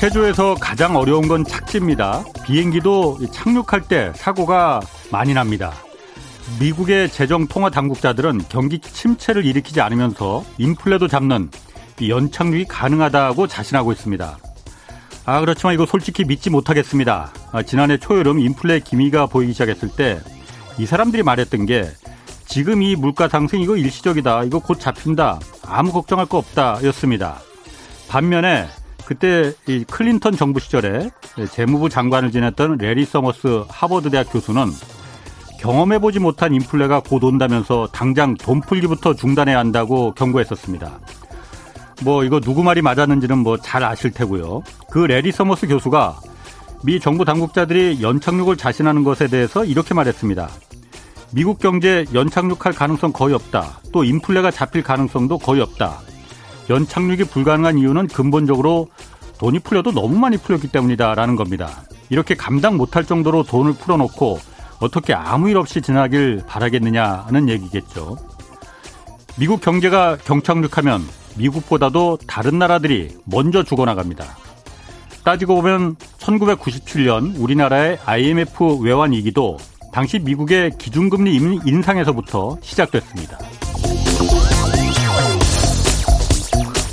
체조에서 가장 어려운 건 착지입니다. 비행기도 착륙할 때 사고가 많이 납니다. 미국의 재정 통화 당국자들은 경기 침체를 일으키지 않으면서 인플레도 잡는 연착륙이 가능하다고 자신하고 있습니다. 아 그렇지만 이거 솔직히 믿지 못하겠습니다. 아, 지난해 초여름 인플레 기미가 보이기 시작했을 때 이 사람들이 말했던 게 지금 이 물가 상승 이거 일시적이다. 이거 곧 잡힌다. 아무 걱정할 거 없다였습니다. 반면에 그때 이 클린턴 정부 시절에 재무부 장관을 지냈던 레리 서머스 하버드 대학 교수는 경험해보지 못한 인플레가 곧 온다면서 당장 돈 풀기부터 중단해야 한다고 경고했었습니다. 뭐 이거 누구 말이 맞았는지는 뭐 잘 아실 테고요. 그 레리 서머스 교수가 미 정부 당국자들이 연착륙을 자신하는 것에 대해서 이렇게 말했습니다. 미국 경제 연착륙할 가능성 거의 없다. 또 인플레가 잡힐 가능성도 거의 없다. 연착륙이 불가능한 이유는 근본적으로 돈이 풀려도 너무 많이 풀렸기 때문이다라는 겁니다. 이렇게 감당 못할 정도로 돈을 풀어놓고 어떻게 아무 일 없이 지나길 바라겠느냐는 얘기겠죠. 미국 경제가 경착륙하면 미국보다도 다른 나라들이 먼저 죽어나갑니다. 따지고 보면 1997년 우리나라의 IMF 외환 위기도 당시 미국의 기준금리 인상에서부터 시작됐습니다.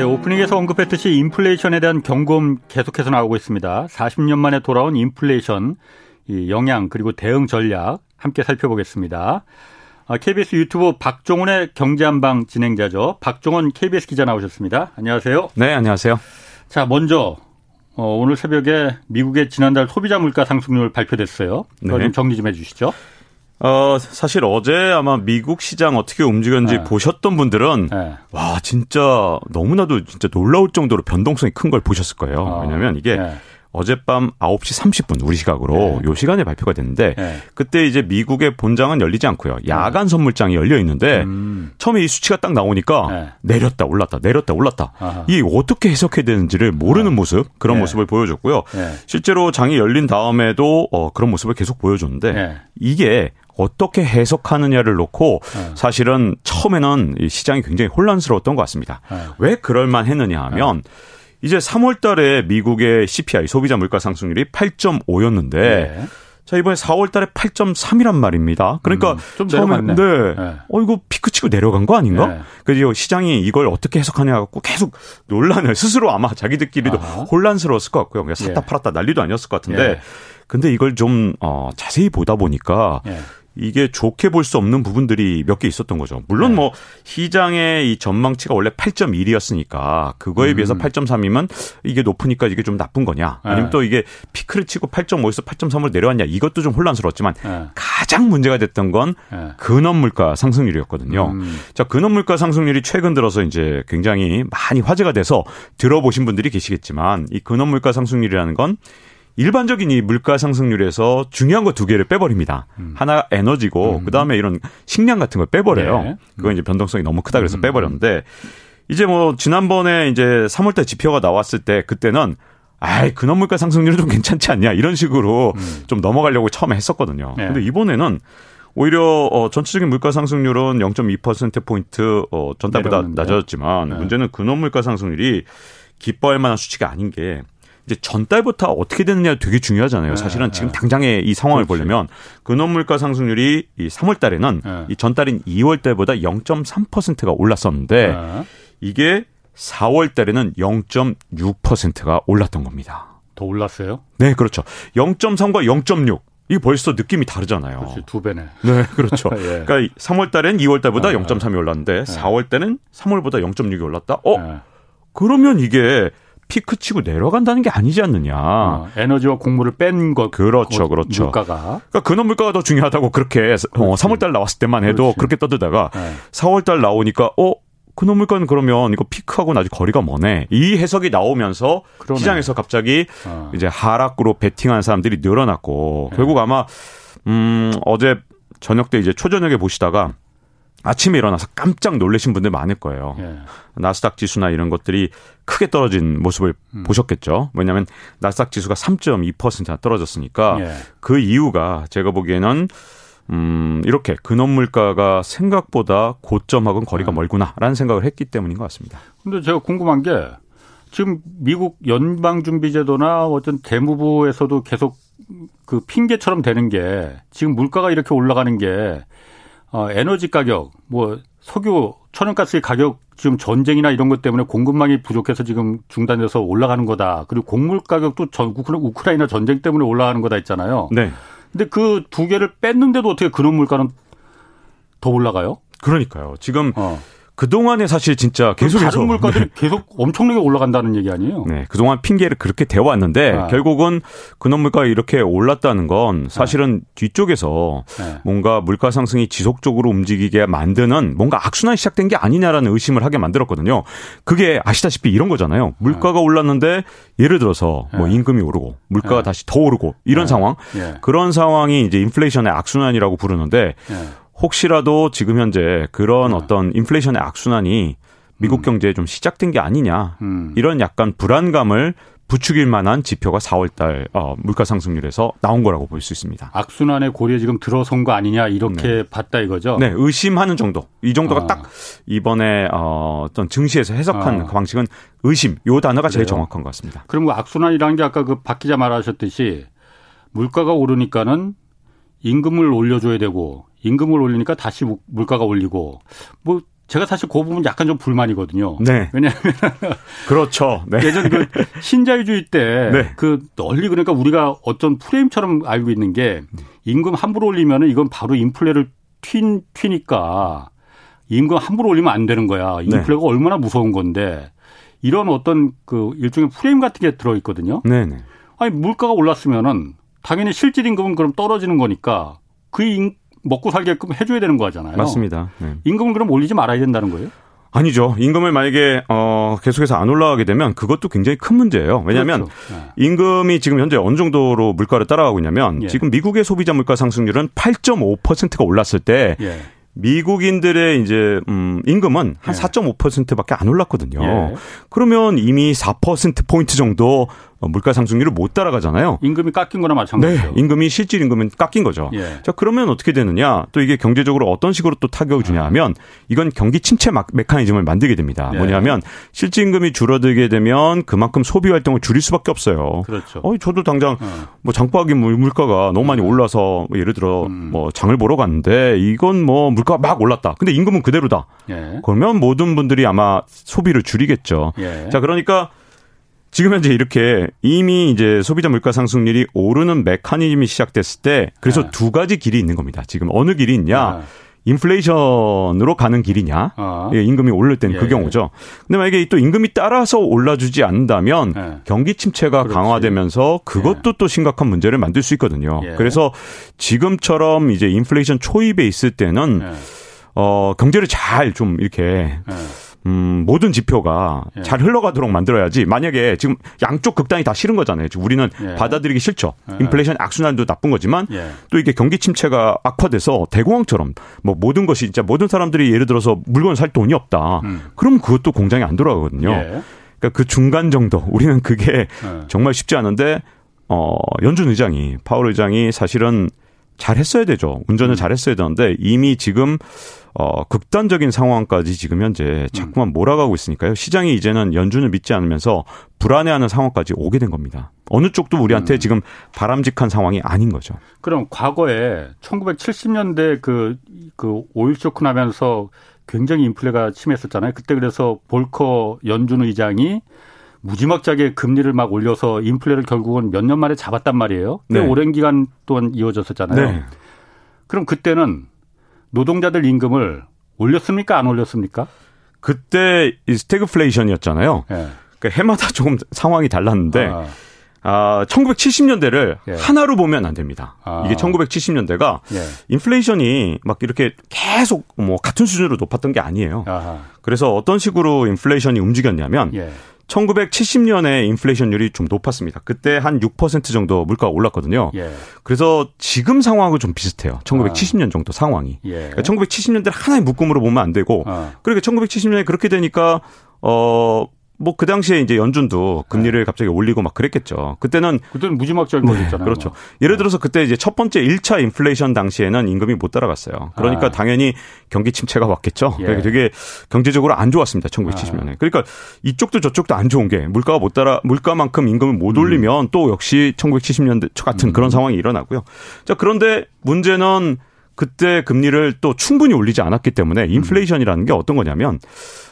네, 오프닝에서 언급했듯이 인플레이션에 대한 경고음 계속해서 나오고 있습니다. 40년 만에 돌아온 인플레이션 영향 그리고 대응 전략 함께 살펴보겠습니다. KBS 아, 유튜브 박종원의 경제한방 진행자죠. 박종원 KBS 기자 나오셨습니다. 안녕하세요. 네, 안녕하세요. 자, 먼저 어, 오늘 새벽에 미국의 지난달 소비자 물가 상승률 발표됐어요. 네. 좀 정리 좀 해주시죠. 어, 사실 어제 아마 미국 시장 어떻게 움직였는지 네. 보셨던 분들은 네. 와, 진짜 너무나도 진짜 놀라울 정도로 변동성이 큰 걸 보셨을 거예요. 어. 왜냐면 이게 네. 어젯밤 9시 30분 우리 시각으로 네. 요 시간에 발표가 됐는데 네. 그때 이제 미국의 본장은 열리지 않고요. 야간 선물장이 열려 있는데 음. 처음에 이 수치가 딱 나오니까 네. 내렸다 올랐다 내렸다 올랐다. 아하. 이게 어떻게 해석해야 되는지를 모르는 아. 모습 그런 네. 모습을 보여줬고요. 네. 실제로 장이 열린 다음에도 어 그런 모습을 계속 보여줬는데 네. 이게 어떻게 해석하느냐를 놓고 사실은 처음에는 시장이 굉장히 혼란스러웠던 것 같습니다. 왜 그럴만 했느냐 하면 이제 3월 달에 미국의 CPI 소비자 물가 상승률이 8.5였는데 네. 자, 이번에 4월 달에 8.3이란 말입니다. 그러니까 음, 좀 처음에 네. 네. 어 이거 피크 치고 내려간 거 아닌가? 네. 그래서 시장이 이걸 어떻게 해석하냐 갖고 계속 논란을 스스로 아마 자기들끼리도 아. 혼란스러웠을 것 같고요. 그냥 샀다 예. 팔았다 난리도 아니었을 것 같은데 예. 근데 이걸 좀 어, 자세히 보다 보니까 예. 이게 좋게 볼 수 없는 부분들이 몇 개 있었던 거죠. 물론 네. 뭐 시장의 이 전망치가 원래 8.1이었으니까 그거에 음. 비해서 8.3이면 이게 높으니까 이게 좀 나쁜 거냐? 아니면 네. 또 이게 피크를 치고 8.5에서 8.3으로 내려왔냐? 이것도 좀 혼란스러웠지만 네. 가장 문제가 됐던 건 네. 근원 물가 상승률이었거든요. 음. 자, 근원 물가 상승률이 최근 들어서 이제 굉장히 많이 화제가 돼서 들어보신 분들이 계시겠지만 이 근원 물가 상승률이라는 건 일반적인 이 물가 상승률에서 중요한 거 두 개를 빼버립니다. 음. 하나 에너지고 음. 그 다음에 이런 식량 같은 걸 빼버려요. 네. 그건 이제 변동성이 너무 크다 그래서 음. 빼버렸는데 이제 뭐 지난번에 이제 3월달 지표가 나왔을 때 그때는 아이 근원 물가 상승률은 좀 괜찮지 않냐 이런 식으로 음. 좀 넘어가려고 처음에 했었거든요. 네. 근데 이번에는 오히려 어 전체적인 물가 상승률은 0.2% 포인트 어 전달보다 낮아졌지만 네. 문제는 근원 물가 상승률이 기뻐할 만한 수치가 아닌 게 이제 전달부터 어떻게 되느냐 되게 중요하잖아요. 네, 사실은 네, 지금 당장의 이 상황을 그렇지. 보려면 근원 물가 상승률이 이 3월 달에는 네. 이 전달인 2월 달보다 0.3%가 올랐었는데 네. 이게 4월 달에는 0.6%가 올랐던 겁니다. 더 올랐어요? 네, 그렇죠. 0.3과 0.6. 이게 벌써 느낌이 다르잖아요. 그렇지, 두 배네. 네, 그렇죠. 예. 그러니까 3월 달엔 2월 달보다 아, 0.3이 올랐는데 4월 때는 3월보다 0.6이 올랐다. 어? 그러면 이게 피크 치고 내려간다는 게 아니지 않느냐. 어, 에너지와 곡물을 뺀 것. 그렇죠, 그렇죠. 물가가. 그러니까 근원 물가가 더 중요하다고 그렇게 어, 3월 달 나왔을 때만 해도 그렇지. 그렇게 떠들다가 네. 4월 달 나오니까 어 근원 물가는 그러면 이거 피크하고 아직 거리가 머네. 이 해석이 나오면서 그러네. 시장에서 갑자기 어. 이제 하락으로 베팅하는 사람들이 늘어났고 네. 결국 아마 음 어제 저녁 때 이제 초저녁에 보시다가 아침에 일어나서 깜짝 놀라신 분들 많을 거예요. 예. 나스닥 지수나 이런 것들이 크게 떨어진 모습을 음. 보셨겠죠. 왜냐하면 나스닥 지수가 3.2%나 떨어졌으니까 예. 그 이유가 제가 보기에는 음, 이렇게 근원 물가가 생각보다 고점하고는 거리가 네. 멀구나라는 생각을 했기 때문인 것 같습니다. 근데 제가 궁금한 게 지금 미국 연방준비제도나 어떤 재무부에서도 계속 그 핑계처럼 되는 게 지금 물가가 이렇게 올라가는 게 어, 에너지 가격, 뭐 석유, 천연가스의 가격 지금 전쟁이나 이런 것 때문에 공급망이 부족해서 지금 중단돼서 올라가는 거다. 그리고 곡물 가격도 전 우크라이나 전쟁 때문에 올라가는 거다 했잖아요. 네. 근데 그 두 개를 뺐는데도 어떻게 근원 물가는 더 올라가요? 그러니까요. 지금 어. 그동안에 사실 진짜 계속해서 다른 물가들이 네. 계속 엄청나게 올라간다는 얘기 아니에요? 네. 그동안 핑계를 그렇게 대어 왔는데 아. 결국은 근원 물가가 이렇게 올랐다는 건 사실은 네. 뒤쪽에서 네. 뭔가 물가 상승이 지속적으로 움직이게 만드는 뭔가 악순환이 시작된 게 아니냐라는 의심을 하게 만들었거든요. 그게 아시다시피 이런 거잖아요. 물가가 네. 올랐는데 예를 들어서 뭐 네. 임금이 오르고 물가가 네. 다시 더 오르고 이런 상황. 그런 상황이 이제 인플레이션의 악순환이라고 부르는데 혹시라도 지금 현재 그런 네. 어떤 인플레이션의 악순환이 미국 음. 경제에 좀 시작된 게 아니냐 음. 이런 약간 불안감을 부추길 만한 지표가 4월달 어, 물가 상승률에서 나온 거라고 볼 수 있습니다. 악순환의 고리에 지금 들어선 거 아니냐 이렇게 네. 봤다 이거죠? 네, 의심하는 정도. 이 정도가 아. 딱 이번에 어, 어떤 증시에서 해석한 아. 그 방식은 의심. 요 단어가 그래요? 제일 정확한 것 같습니다. 그럼 뭐 악순환이라는 게 아까 그 박 기자 말하셨듯이 물가가 오르니까는 임금을 올려줘야 되고 임금을 올리니까 다시 물가가 올리고 뭐 제가 사실 그 부분 약간 좀 불만이거든요. 네. 왜냐하면 그렇죠. 네. 예전 그 신자유주의 때그 네. 그 널리 그러니까 우리가 어떤 프레임처럼 알고 있는 게 임금 함부로 올리면은 이건 바로 인플레를 튄 튀니까 임금 함부로 올리면 안 되는 거야. 네. 인플레가 네. 얼마나 무서운 건데 이런 어떤 그 일종의 프레임 같은 게 들어 있거든요. 네, 네. 아니 물가가 올랐으면은 당연히 실질 임금은 그럼 떨어지는 거니까 그 임, 먹고 살게끔 해줘야 되는 거잖아요. 맞습니다. 네. 임금을 그럼 올리지 말아야 된다는 거예요? 아니죠. 임금을 만약에 어 계속해서 안 올라가게 되면 그것도 굉장히 큰 문제예요. 왜냐하면 그렇죠. 네. 임금이 지금 현재 어느 정도로 물가를 따라가고 있냐면 예. 지금 미국의 소비자 물가 상승률은 8.5%가 올랐을 때 예. 미국인들의 이제 음 임금은 한 예. 4.5%밖에 안 올랐거든요. 예. 그러면 이미 4% 포인트 정도 어, 물가 상승률을 못 따라가잖아요. 임금이 깎인 거나 마찬가지죠. 네, 임금이 실질 임금은 깎인 거죠. 예. 자, 그러면 어떻게 되느냐? 또 이게 경제적으로 어떤 식으로 또 타격을 주냐 하면 이건 경기 침체 메커니즘을 만들게 됩니다. 예. 뭐냐면 실질 임금이 줄어들게 되면 그만큼 소비 활동을 줄일 수밖에 없어요. 그렇죠. 어, 저도 당장 어. 뭐 장바구니 물가가 너무 많이 음. 올라서 뭐 예를 들어 음. 뭐 장을 보러 갔는데 이건 뭐 물가가 막 올랐다. 근데 임금은 그대로다. 예. 그러면 모든 분들이 아마 소비를 줄이겠죠. 예. 자, 그러니까 지금 현재 이렇게 이미 이제 소비자 물가 상승률이 오르는 메커니즘이 시작됐을 때 그래서 네. 두 가지 길이 있는 겁니다. 지금 어느 길이 있냐? 네. 인플레이션으로 가는 길이냐? 어. 예, 임금이 오를 때는 그 예, 그 경우죠. 근데 만약에 또 임금이 따라서 올라주지 않는다면 예. 경기 침체가 그렇지. 강화되면서 그것도 예. 또 심각한 문제를 만들 수 있거든요. 예. 그래서 지금처럼 이제 인플레이션 초입에 있을 때는 예. 어 경제를 잘 좀 이렇게 음, 모든 지표가 예. 잘 흘러가도록 만들어야지. 만약에 지금 양쪽 극단이 다 싫은 거잖아요. 지금 우리는 예. 받아들이기 싫죠. 예. 인플레이션 악순환도 나쁜 거지만 예. 또 이게 경기 침체가 악화돼서 대공황처럼 뭐 모든 것이 진짜 모든 사람들이 예를 들어서 물건 살 돈이 없다. 음. 그럼 그것도 공장이 안 돌아가거든요. 예. 그러니까 그 중간 정도 우리는 그게 예. 정말 쉽지 않은데 어, 연준 의장이 파월 의장이 사실은 잘 했어야 되죠. 운전을 음. 잘 했어야 되는데 이미 지금 어, 극단적인 상황까지 지금 현재 자꾸만 음. 몰아가고 있으니까요. 시장이 이제는 연준을 믿지 않으면서 불안해하는 상황까지 오게 된 겁니다. 어느 쪽도 우리한테 음. 지금 바람직한 상황이 아닌 거죠. 그럼 과거에 1970년대 그, 그 오일 쇼크 나면서 굉장히 인플레가 심했었잖아요. 그때 그래서 볼커 연준 의장이 무지막지하게 금리를 막 올려서 인플레를 결국은 몇 년 만에 잡았단 말이에요. 꽤 네. 오랜 기간 동안 이어졌었잖아요. 네. 그럼 그때는 노동자들 임금을 올렸습니까? 안 올렸습니까? 그때 이 스태그플레이션이었잖아요. 네. 그 해마다 조금 상황이 달랐는데 아. 아, 1970년대를 예. 하나로 보면 안 됩니다. 아. 이게 1970년대가 예. 인플레이션이 막 이렇게 계속 뭐 같은 수준으로 높았던 게 아니에요. 아하. 그래서 어떤 식으로 인플레이션이 움직였냐면 예. 1970년에 인플레이션율이 좀 높았습니다. 그때 한 6% 정도 물가가 올랐거든요. 예. 그래서 지금 상황하고 좀 비슷해요. 1970년 아. 정도 상황이. 예. 그러니까 1970년대를 하나의 묶음으로 보면 안 되고 아. 그러니까 1970년에 그렇게 되니까 어 뭐 그 당시에 이제 연준도 금리를 네. 갑자기 올리고 막 그랬겠죠. 그때는 그때는 무지막지하게 네, 올렸잖아요. 그렇죠. 뭐. 예를 들어서 그때 이제 첫 번째 1차 인플레이션 당시에는 임금이 못 따라갔어요. 그러니까 아. 당연히 경기 침체가 왔겠죠. 예. 그러니까 되게 경제적으로 안 좋았습니다. 1970년에. 아. 그러니까 이쪽도 저쪽도 안 좋은 게 물가가 못 따라 물가만큼 임금을 못 음. 올리면 음. 또 역시 1970년대 같은 음. 그런 상황이 일어나고요. 자, 그런데 문제는 그때 금리를 또 충분히 올리지 않았기 때문에 인플레이션이라는 게 어떤 거냐면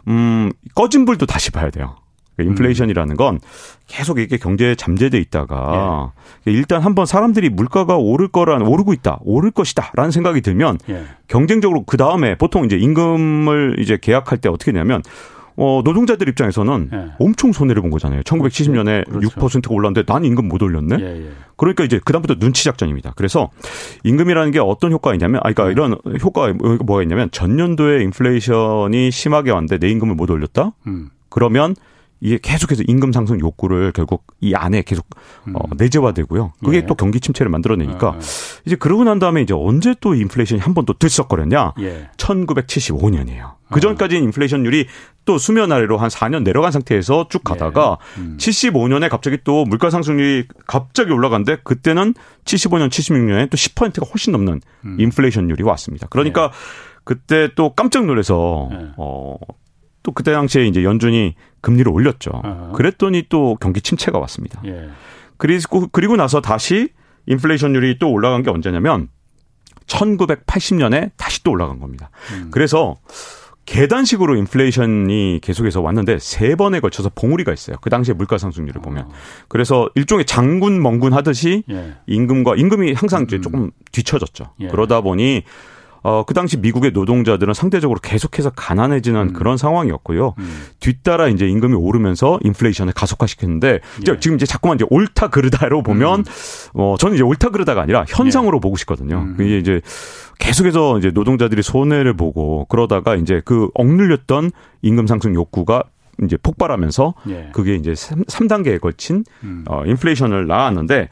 음 꺼진 불도 다시 봐야 돼요. 그러니까 인플레이션이라는 건 계속 이렇게 경제에 잠재돼 있다가 예. 일단 한번 사람들이 물가가 오를 거란 오르고 있다, 오를 것이다라는 생각이 들면 예. 경쟁적으로 그 다음에 보통 이제 임금을 이제 계약할 때 어떻게 되냐면 어, 노동자들 입장에서는 예. 엄청 손해를 본 거잖아요. 1970년에 그렇죠. 6%가 올랐는데 난 임금 못 올렸네? 예, 예. 그러니까 이제 그다음부터 눈치 작전입니다. 그래서 임금이라는 게 어떤 효과가 있냐면, 아, 그러니까 네. 이런 효과가 뭐가 있냐면 전년도에 인플레이션이 심하게 왔는데 내 임금을 못 올렸다? 음. 그러면 이게 계속해서 임금 상승 욕구를 결국 이 안에 계속 음. 어, 내재화되고요. 그게 예. 또 경기 침체를 만들어내니까 예. 이제 그러고 난 다음에 이제 언제 또 인플레이션이 한 번 또 들썩거렸냐? 예. 1975년이에요. 그 전까지는 인플레이션율이 또 수면 아래로 한 4년 내려간 상태에서 쭉 가다가 예. 음. 75년에 갑자기 또 물가 상승률이 갑자기 올라간데 그때는 75년, 76년에 또 10%가 훨씬 넘는 음. 인플레이션율이 왔습니다. 그러니까 예. 그때 또 깜짝 놀라서 예. 어 또 그때 당시에 이제 연준이 금리를 올렸죠. 어 그랬더니 또 경기 침체가 왔습니다. 예. 그리고 그리고 나서 다시 인플레이션율이 또 올라간 게 언제냐면 1980년에 다시 또 올라간 겁니다. 음. 그래서 계단식으로 인플레이션이 계속해서 왔는데 세 번에 걸쳐서 봉우리가 있어요. 그 당시에 물가 상승률을 보면. 어. 그래서 일종의 장군 멍군 하듯이 예. 임금과 임금이 항상 음. 조금 뒤쳐졌죠. 예. 그러다 보니 어, 그 당시 미국의 노동자들은 상대적으로 계속해서 가난해지는 음. 그런 상황이었고요. 음. 뒤따라 이제 임금이 오르면서 인플레이션을 가속화시켰는데 예. 지금 이제 자꾸만 이제 옳다 그르다로 보면 음. 어, 저는 이제 옳다 그르다가 아니라 현상으로 예. 보고 싶거든요. 음. 그게 이제 계속해서 이제 노동자들이 손해를 보고 그러다가 이제 그 억눌렸던 임금 상승 욕구가 이제 폭발하면서 예. 그게 이제 3단계에 걸친 음. 어 인플레이션을 낳았는데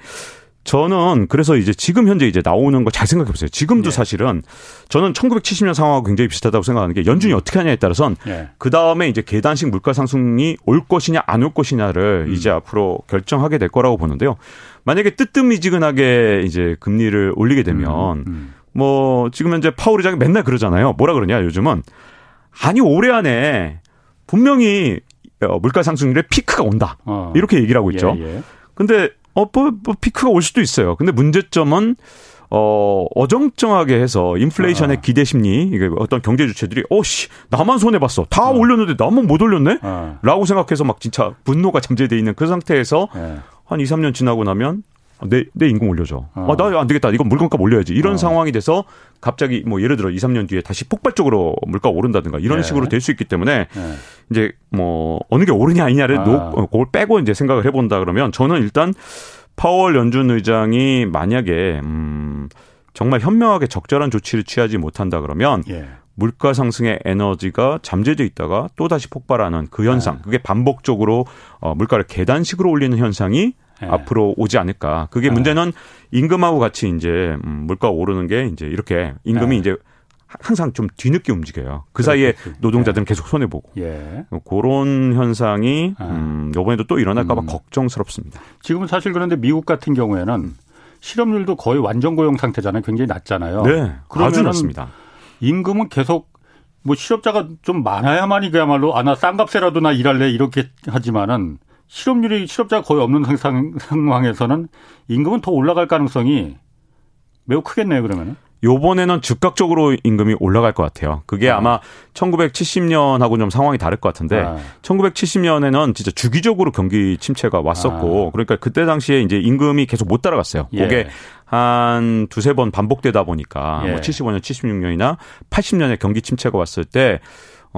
저는 그래서 이제 지금 현재 이제 나오는 거 잘 생각해 보세요. 지금도 예. 사실은 저는 1970년 상황하고 굉장히 비슷하다고 생각하는 게 연준이 음. 어떻게 하냐에 따라선 예. 그 다음에 이제 계단식 물가 상승이 올 것이냐 안 올 것이냐를 음. 이제 앞으로 결정하게 될 거라고 보는데요. 만약에 뜨뜻미지근하게 이제 금리를 올리게 되면 음. 음. 뭐 지금 현재 파월 의장이 맨날 그러잖아요. 뭐라 그러냐 요즘은 아니 올해 안에 분명히 어, 물가 상승률의 피크가 온다. 어. 이렇게 얘기를 하고 있죠. 예, 예. 근데 어, 뭐, 뭐 피크가 올 수도 있어요. 근데 문제점은 어, 어정쩡하게 해서 인플레이션의 아. 기대 심리, 이게 어떤 경제 주체들이, 어, 씨, 나만 손해봤어. 다 아. 올렸는데 나만 못 올렸네? 아. 라고 생각해서 막 진짜 분노가 잠재되어 있는 그 상태에서 네. 한 2, 3년 지나고 나면 내, 내 인공 올려줘. 어. 아, 나 안 되겠다. 이건 물건값 올려야지. 이런 어. 상황이 돼서 갑자기 뭐 예를 들어 2, 3년 뒤에 다시 폭발적으로 물가 오른다든가 이런 네. 식으로 될 수 있기 때문에 네. 이제 뭐 어느 게 옳으냐 아니냐를 아. 놓, 그걸 빼고 이제 생각을 해본다 그러면 저는 일단 파월 연준 의장이 만약에 음 정말 현명하게 적절한 조치를 취하지 못한다 그러면 예. 물가 상승의 에너지가 잠재돼 있다가 또 다시 폭발하는 그 현상, 네. 그게 반복적으로 어 물가를 계단식으로 올리는 현상이 네. 앞으로 오지 않을까. 그게 네. 문제는 임금하고 같이 이제 음, 물가 오르는 게 이제 이렇게 임금이 네. 이제 항상 좀 뒤늦게 움직여요. 그 사이에 그렇겠지. 노동자들은 예. 계속 손해 보고 예. 그런 현상이 아. 음, 이번에도 또 일어날까봐 음. 걱정스럽습니다. 지금은 사실 그런데 미국 같은 경우에는 실업률도 거의 완전 고용 상태잖아요. 굉장히 낮잖아요. 네, 아주 낮습니다. 임금은 계속 뭐 실업자가 좀 많아야만이 그야말로 아나 싼값에라도 나 일할래 이렇게 하지만은 실업률이 실업자가 거의 없는 상황에서는 임금은 더 올라갈 가능성이 매우 크겠네요. 그러면은. 요번에는 즉각적으로 임금이 올라갈 것 같아요. 그게 아. 마 1970년하고 좀 상황이 다를 것 같은데 아. 1970년에는 진짜 주기적으로 경기 침체가 왔었고 아. 그러니까 그때 당시에 이제 임금이 계속 못 따라갔어요. 예. 그게 한 두세 번 반복되다 보니까 예. 뭐 75년, 76년이나 80년에 경기 침체가 왔을 때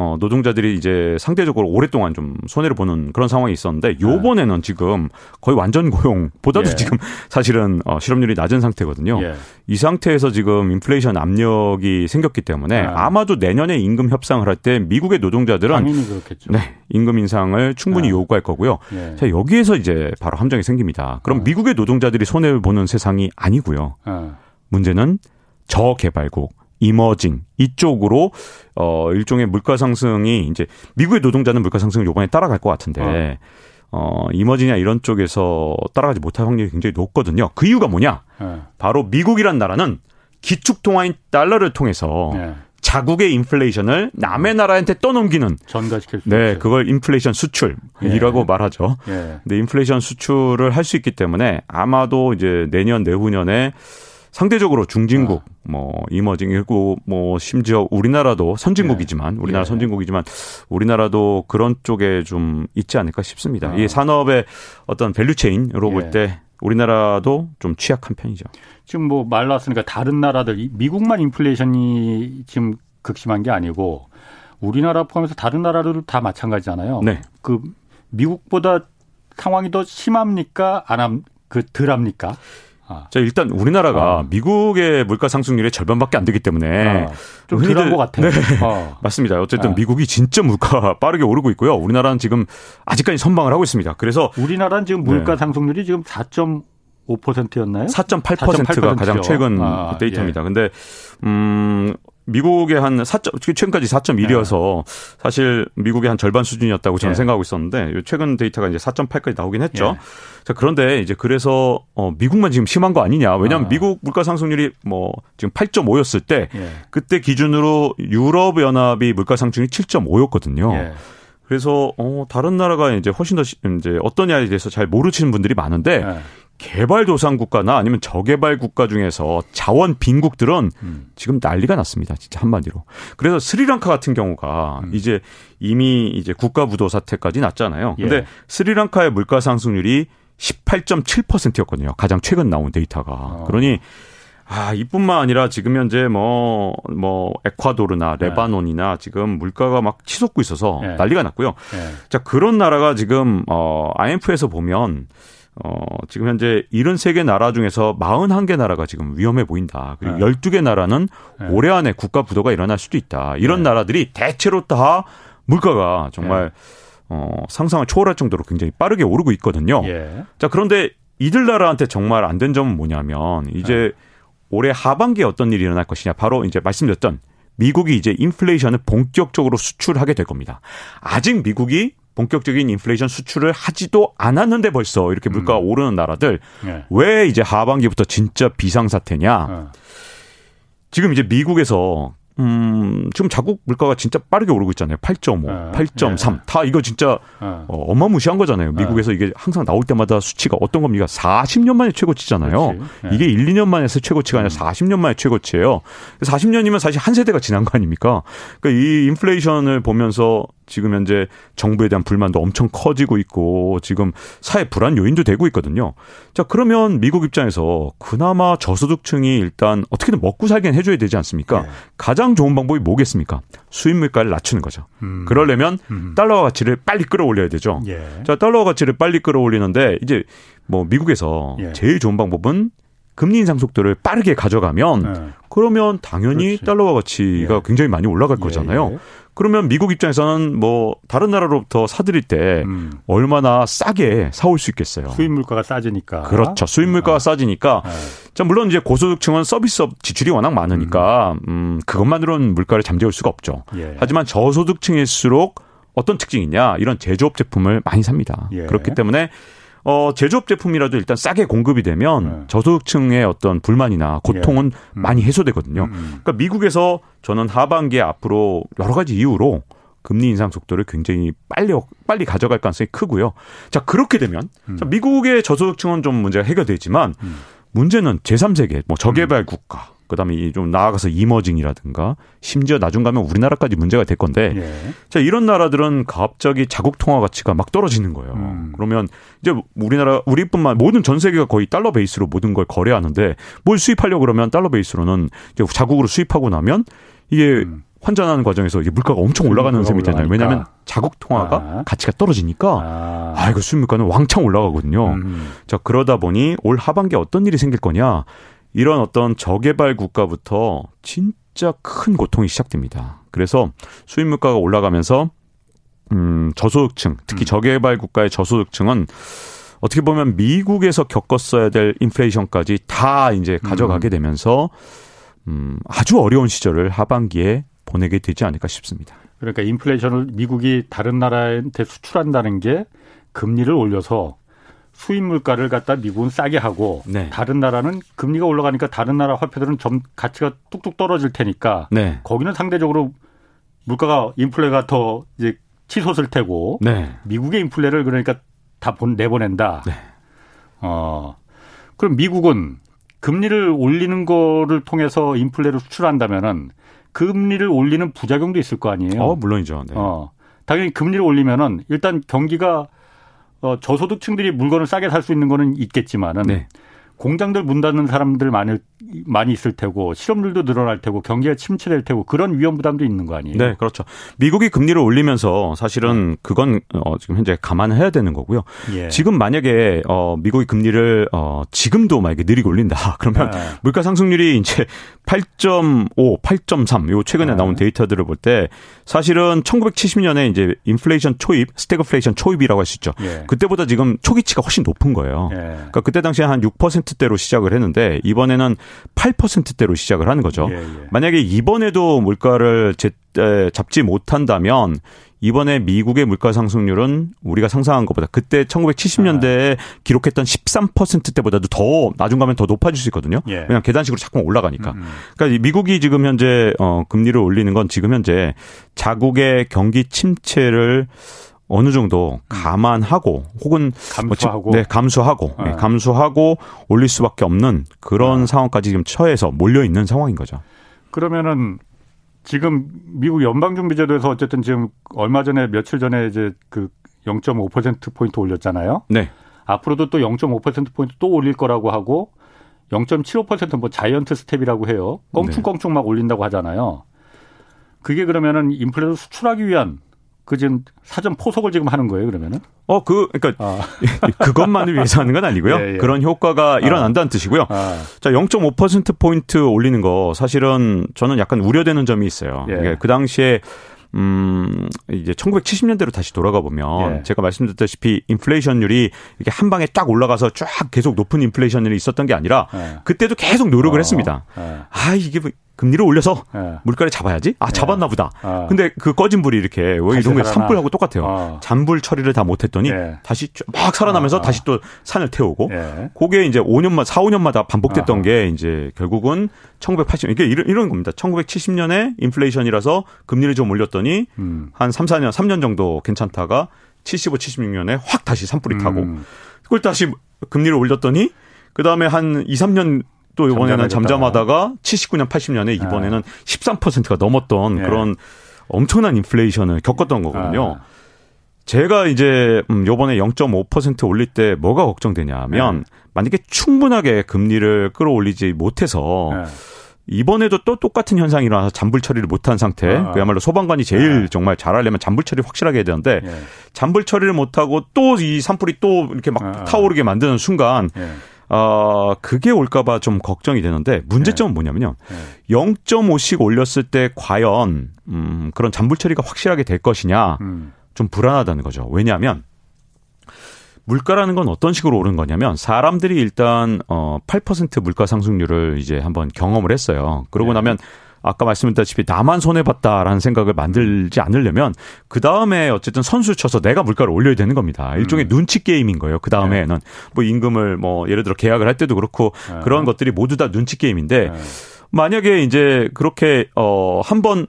어, 노동자들이 이제 상대적으로 오랫동안 좀 손해를 보는 그런 상황이 있었는데 요번에는 네. 지금 거의 완전 고용보다도 예. 지금 사실은 어, 실업률이 낮은 상태거든요. 예. 이 상태에서 지금 인플레이션 압력이 생겼기 때문에 네. 아마도 내년에 임금 협상을 할 때 미국의 노동자들은. 네, 임금 인상을 충분히 네. 요구할 거고요. 예. 자, 여기에서 이제 바로 함정이 생깁니다. 그럼 어. 미국의 노동자들이 손해를 보는 세상이 아니고요. 어. 문제는 저개발국 이머징 이쪽으로 어 일종의 물가 상승이 이제 미국의 노동자는 물가 상승을 요번에 따라갈 것 같은데 어, 어 이머징이나 이런 쪽에서 따라가지 못할 확률이 굉장히 높거든요. 그 이유가 뭐냐? 네. 바로 미국이란 나라는 기축 통화인 달러를 통해서 네. 자국의 인플레이션을 남의 나라한테 떠넘기는 전가시킬 수 네, 있죠. 그걸 인플레이션 수출이라고 예. 말하죠. 예. 근데 인플레이션 수출을 할 수 있기 때문에 아마도 이제 내년 내후년에 상대적으로 중진국, 아. 뭐 emerging이고 뭐 심지어 우리나라도 선진국이지만 네. 우리나라 예. 선진국이지만 우리나라도 그런 쪽에 좀 있지 않을까 싶습니다. 아. 이 산업의 어떤 value chain으로 예. 볼때 우리나라도 좀 취약한 편이죠. 지금 뭐 말 나왔으니까 다른 나라들 미국만 인플레이션이 지금 극심한 게 아니고 우리나라 포함해서 다른 나라들도 다 마찬가지잖아요. 네. 그 미국보다 상황이 더 심합니까? 안 함, 그 덜합니까? 아. 자, 일단 우리나라가 아. 미국의 물가 상승률의 절반밖에 안 되기 때문에 아. 좀 덜한 것 같아요. 네. 어. 맞습니다. 어쨌든 아. 미국이 진짜 물가가 빠르게 오르고 있고요. 우리나라는 지금 아직까지 선방을 하고 있습니다. 그래서 우리나라는 지금 물가 네. 상승률이 지금 4. 5%였나요? 4.8%가 가장 최근 아, 그 데이터입니다. 예. 근데 음 미국의 한 4점, 최근까지 4.1이어서 네. 사실 미국의 한 절반 수준이었다고 저는 네. 생각하고 있었는데 최근 데이터가 이제 4.8까지 나오긴 했죠. 네. 자, 그런데 이제 그래서 어 미국만 지금 심한 거 아니냐. 왜냐하면 아. 미국 물가 상승률이 뭐 지금 8.5였을 때 예. 그때 기준으로 유럽 연합이 물가 상승률이 7.5였거든요. 예. 그래서 어 다른 나라가 이제 훨씬 더 이제 어떠냐에 대해서 잘 모르시는 분들이 많은데 예. 개발도상 국가나 아니면 저개발 국가 중에서 자원 빈국들은 음. 지금 난리가 났습니다. 진짜 한마디로. 그래서 스리랑카 같은 경우가 음. 이제 이미 이제 국가 부도 사태까지 났잖아요. 근데 예. 스리랑카의 물가 상승률이 18.7%였거든요. 가장 최근 나온 데이터가. 어. 그러니 아, 이뿐만 아니라 지금 현재 뭐, 뭐, 에콰도르나 네. 레바논이나 네. 지금 물가가 막 치솟고 있어서 네. 난리가 났고요. 네. 자, 그런 나라가 지금, 어, IMF에서 보면 어, 지금 현재 73개 나라 중에서 41개 나라가 지금 위험해 보인다. 그리고 네. 12개 나라는 네. 올해 안에 국가 부도가 일어날 수도 있다. 이런 네. 나라들이 대체로 다 물가가 정말 네. 어, 상상을 초월할 정도로 굉장히 빠르게 오르고 있거든요. 예. 자, 그런데 이들 나라한테 정말 안 된 점은 뭐냐면 이제 네. 올해 하반기에 어떤 일이 일어날 것이냐. 바로 이제 말씀드렸던 미국이 이제 인플레이션을 본격적으로 수출하게 될 겁니다. 아직 미국이 본격적인 인플레이션 수출을 하지도 않았는데 벌써 이렇게 물가가 음. 오르는 나라들 네. 왜 이제 하반기부터 진짜 비상사태냐? 네. 지금 이제 미국에서 음, 지금 자국 물가가 진짜 빠르게 오르고 있잖아요. 8.5, 네. 8.3. 네. 다 이거 진짜 네. 어, 어마무시한 거잖아요. 미국에서 이게 항상 나올 때마다 수치가 어떤 겁니까? 40년 만에 최고치잖아요. 네. 이게 1, 2년 만에 서 최고치가 아니라 40년 음. 만에 최고치예요. 40년이면 사실 한 세대가 지난 거 아닙니까? 그러니까 이 인플레이션을 보면서 지금 현재 정부에 대한 불만도 엄청 커지고 있고 지금 사회 불안 요인도 되고 있거든요. 자, 그러면 미국 입장에서 그나마 저소득층이 일단 어떻게든 먹고 살긴 해줘야 되지 않습니까? 네. 가장 좋은 방법이 뭐겠습니까? 수입 물가를 낮추는 거죠. 음. 그러려면 음. 달러 가치를 빨리 끌어올려야 되죠. 예. 자, 달러 가치를 빨리 끌어올리는데 이제 뭐 미국에서 예. 제일 좋은 방법은 금리 인상 속도를 빠르게 가져가면 네. 그러면 당연히 그렇지. 달러와 가치가 예. 굉장히 많이 올라갈 예. 거잖아요. 예. 그러면 미국 입장에서는 뭐 다른 나라로부터 사들일 때 음. 얼마나 싸게 사올 수 있겠어요. 수입 물가가 싸지니까. 그렇죠. 수입 물가가 아. 싸지니까. 네. 자, 물론 이제 고소득층은 서비스업 지출이 워낙 많으니까 음, 음 그것만으로는 물가를 잠재울 수가 없죠. 예. 하지만 저소득층일수록 어떤 특징이 있냐? 이런 제조업 제품을 많이 삽니다. 예. 그렇기 때문에 어, 제조업 제품이라도 일단 싸게 공급이 되면 네. 저소득층의 어떤 불만이나 고통은 예. 음. 많이 해소되거든요. 음, 음. 그러니까 미국에서 저는 하반기에 앞으로 여러 가지 이유로 금리 인상 속도를 굉장히 빨리 빨리 가져갈 가능성이 크고요. 자 그렇게 되면 음. 자, 미국의 저소득층은 좀 문제가 해결되지만 음. 문제는 제3세계 뭐 저개발 음. 국가 그다음에 좀 나아가서 이머징이라든가 심지어 나중 가면 우리나라까지 문제가 될 건데 예. 자 이런 나라들은 갑자기 자국 통화 가치가 막 떨어지는 거예요. 음. 그러면 이제 우리나라 우리뿐만 모든 전 세계가 거의 달러 베이스로 모든 걸 거래하는데 뭘 수입하려 고 그러면 달러 베이스로는 이제 자국으로 수입하고 나면 이게 음. 환전하는 과정에서 이게 물가가 엄청 올라가는 셈이 되잖아요. 왜냐하면 자국 통화가 아. 가치가 떨어지니까 아, 아 이거 수입 물가는 왕창 올라가거든요. 음. 자 그러다 보니 올 하반기에 어떤 일이 생길 거냐 이런 어떤 저개발 국가부터 진짜 큰 고통이 시작됩니다. 그래서 수입 물가가 올라가면서 음 저소득층 특히 음. 저개발 국가의 저소득층은 어떻게 보면 미국에서 겪었어야 될 인플레이션까지 다 이제 가져가게 음. 되면서 음, 아주 어려운 시절을 하반기에 보내게 되지 않을까 싶습니다. 그러니까 인플레이션을 미국이 다른 나라한테 수출한다는 게 금리를 올려서 수입 물가를 갖다 미국은 싸게 하고 네. 다른 나라는 금리가 올라가니까 다른 나라 화폐들은 점 가치가 뚝뚝 떨어질 테니까 네. 거기는 상대적으로 물가가 인플레가 더 이제 치솟을 테고 네. 미국의 인플레를 그러니까 다 본, 내보낸다. 네. 어 그럼 미국은 금리를 올리는 거를 통해서 인플레를 수출한다면은 금리를 올리는 부작용도 있을 거 아니에요. 어, 물론이죠. 네. 어, 당연히 금리를 올리면은 일단 경기가 어, 저소득층들이 물건을 싸게 살 수 있는 거는 있겠지만은 네. 공장들 문 닫는 사람들 많을 많이 있을 테고 실업률도 늘어날 테고 경기가 침체될 테고 그런 위험 부담도 있는 거 아니에요? 네, 그렇죠. 미국이 금리를 올리면서 사실은 네. 그건 어 지금 현재 감안해야 되는 거고요. 예. 지금 만약에 어 미국이 금리를 어 지금도 만약에 느리게 올린다. 그러면 네. 물가 상승률이 이제 8.5, 8.3, 요 최근에 네. 나온 데이터들을 볼 때 사실은 1970년에 이제 인플레이션 초입, 스태그플레이션 초입이라고 할 수 있죠. 예. 그때보다 지금 초기치가 훨씬 높은 거예요. 예. 그러니까 그때 당시에 한 6%대로 시작을 했는데 이번에는 8%대로 시작을 하는 거죠. 예, 예. 만약에 이번에도 물가를 제때 잡지 못한다면 이번에 미국의 물가 상승률은 우리가 상상한 것보다 그때 1970년대에 아. 기록했던 13%대보다도 더 나중 가면 더 높아질 수 있거든요. 예. 왜냐하면 계단식으로 자꾸 올라가니까. 음, 음. 그러니까 미국이 지금 현재 어 금리를 올리는 건 지금 현재 자국의 경기 침체를 어느 정도 감안하고 혹은 뭐 감수하고 뭐, 네, 감수하고 네. 네, 감수하고 올릴 수밖에 없는 그런 네. 상황까지 지금 처해서 몰려 있는 상황인 거죠. 그러면은 지금 미국 연방준비제도에서 어쨌든 지금 얼마 전에 며칠 전에 이제 그 0.5% 포인트 올렸잖아요. 네. 앞으로도 또 0.5% 포인트 또 올릴 거라고 하고 0.75%뭐 giant step이라고 해요. 껑충껑충 막 올린다고 하잖아요. 그게 그러면은 인플레를 수출하기 위한 그 지금 사전 포석을 지금 하는 거예요, 그러면은? 어, 그, 그러니까 아. 그것만을 위해서 하는 건 아니고요. 예, 예. 그런 효과가 아. 일어난다는 뜻이고요. 아. 자, 0.5% 포인트 올리는 거 사실은 저는 약간 우려되는 점이 있어요. 예. 그러니까 그 당시에 음, 이제 1970년대로 다시 돌아가 보면 예. 제가 말씀드렸다시피 인플레이션율이 이렇게 한 방에 쫙 올라가서 쫙 계속 높은 인플레이션율이 있었던 게 아니라 예. 그때도 계속 노력을 어. 했습니다. 예. 아, 이게 뭐 금리를 올려서 네. 물가를 잡아야지. 아 잡았나 보다. 어. 근데 그 꺼진 불이 이렇게 왜 이런 게 산불하고 똑같아요. 어. 잔불 처리를 다 못했더니 네. 다시 막 살아나면서 어. 다시 또 산을 태우고. 네. 그게 이제 5년마다 4, 5년마다 반복됐던 게 이제 결국은 1980 이게 이런, 이런 겁니다. 1970년에 인플레이션이라서 금리를 좀 올렸더니 음. 한 3, 4년 3년 정도 괜찮다가 75, 76년에 확 다시 산불이 타고 음. 그걸 다시 금리를 올렸더니 그 다음에 한 2, 3년 또 이번에는 잠잠하다가 79년, 80년에 이번에는 네. 13%가 넘었던 네. 그런 엄청난 인플레이션을 겪었던 거거든요. 네. 제가 이제 음 요번에 0.5% 올릴 때 뭐가 걱정되냐면 네. 만약에 충분하게 금리를 끌어올리지 못해서 네. 이번에도 또 똑같은 현상이 일어나서 잔불 처리를 못한 상태. 아. 그야말로 소방관이 제일 네. 정말 잘하려면 잔불 처리 확실하게 해야 되는데 네. 잔불 처리를 못하고 또 이 산불이 또 이렇게 막 아. 타오르게 만드는 순간 네. 어, 그게 올까봐 좀 걱정이 되는데 문제점은 네. 뭐냐면요. 네. 0.5씩 올렸을 때 과연 음, 그런 잔불 처리가 확실하게 될 것이냐 음. 좀 불안하다는 거죠. 왜냐하면 물가라는 건 어떤 식으로 오른 거냐면 사람들이 일단 어 8% 물가 상승률을 이제 한번 경험을 했어요. 그러고 네. 나면 아까 말씀드렸다시피 나만 손해 봤다라는 생각을 만들지 않으려면 그 다음에 어쨌든 선수 쳐서 내가 물가를 올려야 되는 겁니다. 일종의 음. 눈치 게임인 거예요. 그 다음에는 네. 뭐 임금을 뭐 예를 들어 계약을 할 때도 그렇고 네. 그런 것들이 모두 다 눈치 게임인데 네. 만약에 이제 그렇게 어 한번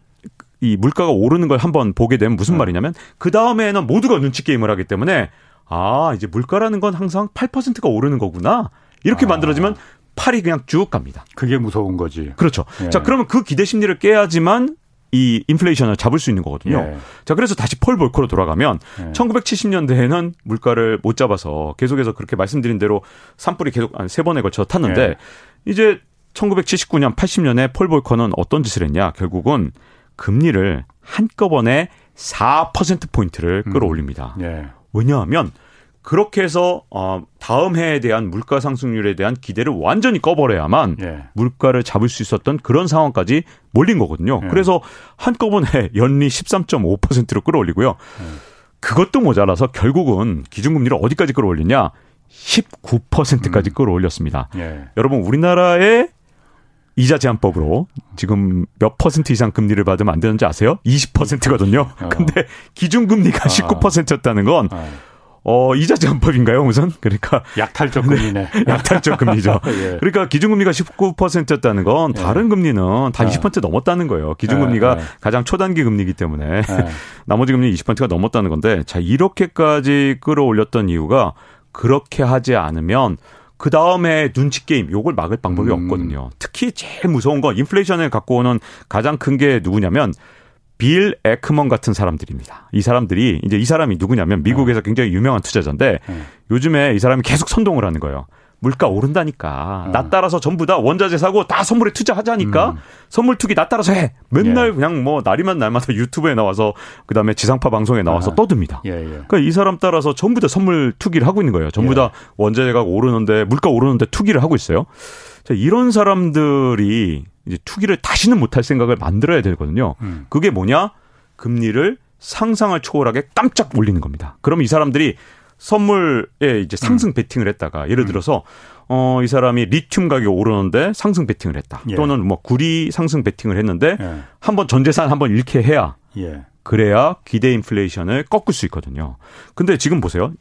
이 물가가 오르는 걸 한번 보게 되면 무슨 네. 말이냐면 그 다음에는 모두가 눈치 게임을 하기 때문에 아 이제 물가라는 건 항상 8%가 오르는 거구나 이렇게 아. 만들어지면 팔이 그냥 쭉 갑니다. 그게 무서운 거지. 그렇죠. 예. 자, 그러면 그 기대 심리를 깨야지만 이 인플레이션을 잡을 수 있는 거거든요. 예. 자, 그래서 다시 폴 볼커로 돌아가면 예. 1970년대에는 물가를 못 잡아서 계속해서 그렇게 말씀드린 대로 산불이 계속 세 번에 걸쳐 탔는데 예. 이제 1979년, 80년에 폴 볼커는 어떤 짓을 했냐? 결국은 금리를 한꺼번에 4%포인트를 음. 끌어올립니다. 음. 예. 왜냐하면 그렇게 해서 어 다음 해에 대한 물가 상승률에 대한 기대를 완전히 꺼버려야만 예. 물가를 잡을 수 있었던 그런 상황까지 몰린 거거든요. 예. 그래서 한꺼번에 연리 13.5%로 끌어올리고요. 예. 그것도 모자라서 결국은 기준금리를 어디까지 끌어올리냐? 19%까지 음. 끌어올렸습니다. 예. 여러분 우리나라의 이자 제한법으로 지금 몇 퍼센트 이상 금리를 받으면 안 되는지 아세요? 20%거든요. 어. 근데 기준금리가 어. 19%였다는 건 어. 어, 이자 제한법인가요, 우선? 그러니까. 약탈적 금리네. 네, 약탈적 금리죠. 예. 그러니까 기준금리가 19%였다는 건 예. 다른 금리는 다 20% 넘었다는 거예요. 기준금리가 예. 가장 초단기 금리이기 때문에. 나머지 금리 20%가 넘었다는 건데, 자, 이렇게까지 끌어올렸던 이유가 그렇게 하지 않으면 그 다음에 눈치 게임 요걸 막을 방법이 음. 없거든요. 특히 제일 무서운 건 인플레이션을 갖고 오는 가장 큰 게 누구냐면 빌 에크먼 같은 사람들입니다. 이 사람들이 이제 이 사람이 누구냐면 미국에서 네. 굉장히 유명한 투자자인데 네. 요즘에 이 사람이 계속 선동을 하는 거예요. 물가 오른다니까. 어. 나 따라서 전부 다 원자재 사고 다 선물에 투자하자니까. 음. 선물 투기 나 따라서 해. 맨날 예. 그냥 뭐 날이면 날마다 유튜브에 나와서 그다음에 지상파 방송에 나와서 아. 떠듭니다. 예, 예. 그러니까 이 사람 따라서 전부 다 선물 투기를 하고 있는 거예요. 전부 예. 다 원자재가 오르는데 물가 오르는데 투기를 하고 있어요. 자, 이런 사람들이 이제 투기를 다시는 못할 생각을 만들어야 되거든요. 음. 그게 뭐냐? 금리를 상상을 초월하게 깜짝 올리는 겁니다. 그럼 이 사람들이 선물에 이제 상승 음. 베팅을 했다가 예를 음. 들어서 어, 이 사람이 리튬 가격이 오르는데 상승 베팅을 했다. 예. 또는 뭐 구리 상승 베팅을 했는데 예. 한번 전 재산 한번 잃게 해야 예. 그래야 기대 인플레이션을 꺾을 수 있거든요. 근데 지금 보세요.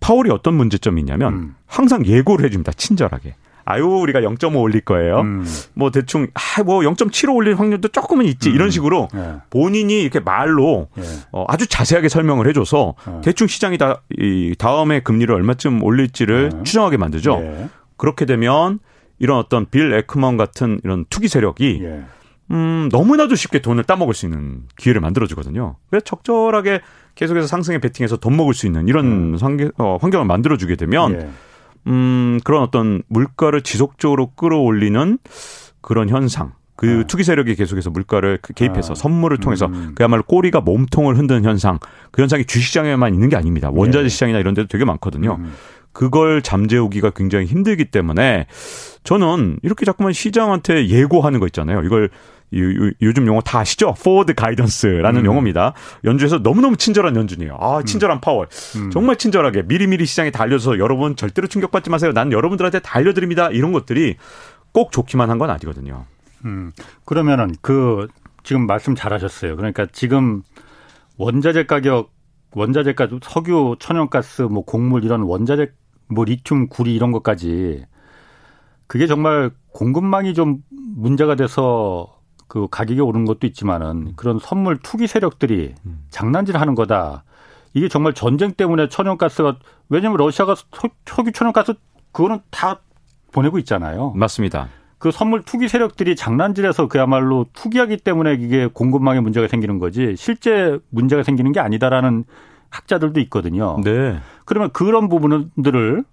파월이 어떤 문제점이 있냐면 음. 항상 예고를 해줍니다. 친절하게. 아유 우리가 0.5 올릴 거예요. 음. 뭐 대충 아 뭐 0.75 올릴 확률도 조금은 있지 음. 이런 식으로 예. 본인이 이렇게 말로 예. 어, 아주 자세하게 설명을 해줘서 예. 대충 시장이 다 이 다음에 금리를 얼마쯤 올릴지를 예. 추정하게 만들죠. 예. 그렇게 되면 이런 어떤 빌 에크먼 같은 이런 투기 세력이 예. 음, 너무나도 쉽게 돈을 따먹을 수 있는 기회를 만들어주거든요. 그래서 적절하게 계속해서 상승에 베팅해서 돈 먹을 수 있는 이런 음. 어, 환경을 만들어주게 되면. 음, 그런 어떤 물가를 지속적으로 끌어올리는 그런 현상. 그 네. 투기 세력이 계속해서 물가를 그 개입해서 아. 선물을 통해서 음. 그야말로 꼬리가 몸통을 흔드는 현상. 그 현상이 주식시장에만 있는 게 아닙니다. 원자재 네. 시장이나 이런 데도 되게 많거든요. 음. 그걸 잠재우기가 굉장히 힘들기 때문에 저는 이렇게 자꾸만 시장한테 예고하는 거 있잖아요. 이걸 요즘 용어 다 아시죠? forward guidance라는 음. 용어입니다. 연준에서 너무너무 친절한 연준이에요. 아, 음. 친절한 파월. 음. 정말 친절하게 미리미리 시장에 다 알려줘서 여러분 절대로 충격받지 마세요. 난 여러분들한테 다 알려드립니다. 이런 것들이 꼭 좋기만 한 건 아니거든요. 음. 그러면은 그 지금 말씀 잘하셨어요. 그러니까 지금 원자재 가격, 원자재 가격, 석유, 천연가스, 뭐 곡물 이런 원자재, 뭐 리튬, 구리 이런 것까지 그게 정말 공급망이 좀 문제가 돼서 그 가격이 오르는 것도 있지만은 그런 선물 투기 세력들이 음. 장난질 하는 거다. 이게 정말 전쟁 때문에 천연가스가 왜냐면 러시아가 석유 천연가스 그거는 다 보내고 있잖아요. 맞습니다. 그 선물 투기 세력들이 장난질해서 그야말로 투기하기 때문에 이게 공급망에 문제가 생기는 거지 실제 문제가 생기는 게 아니다라는 학자들도 있거든요. 네. 그러면 그런 부분들을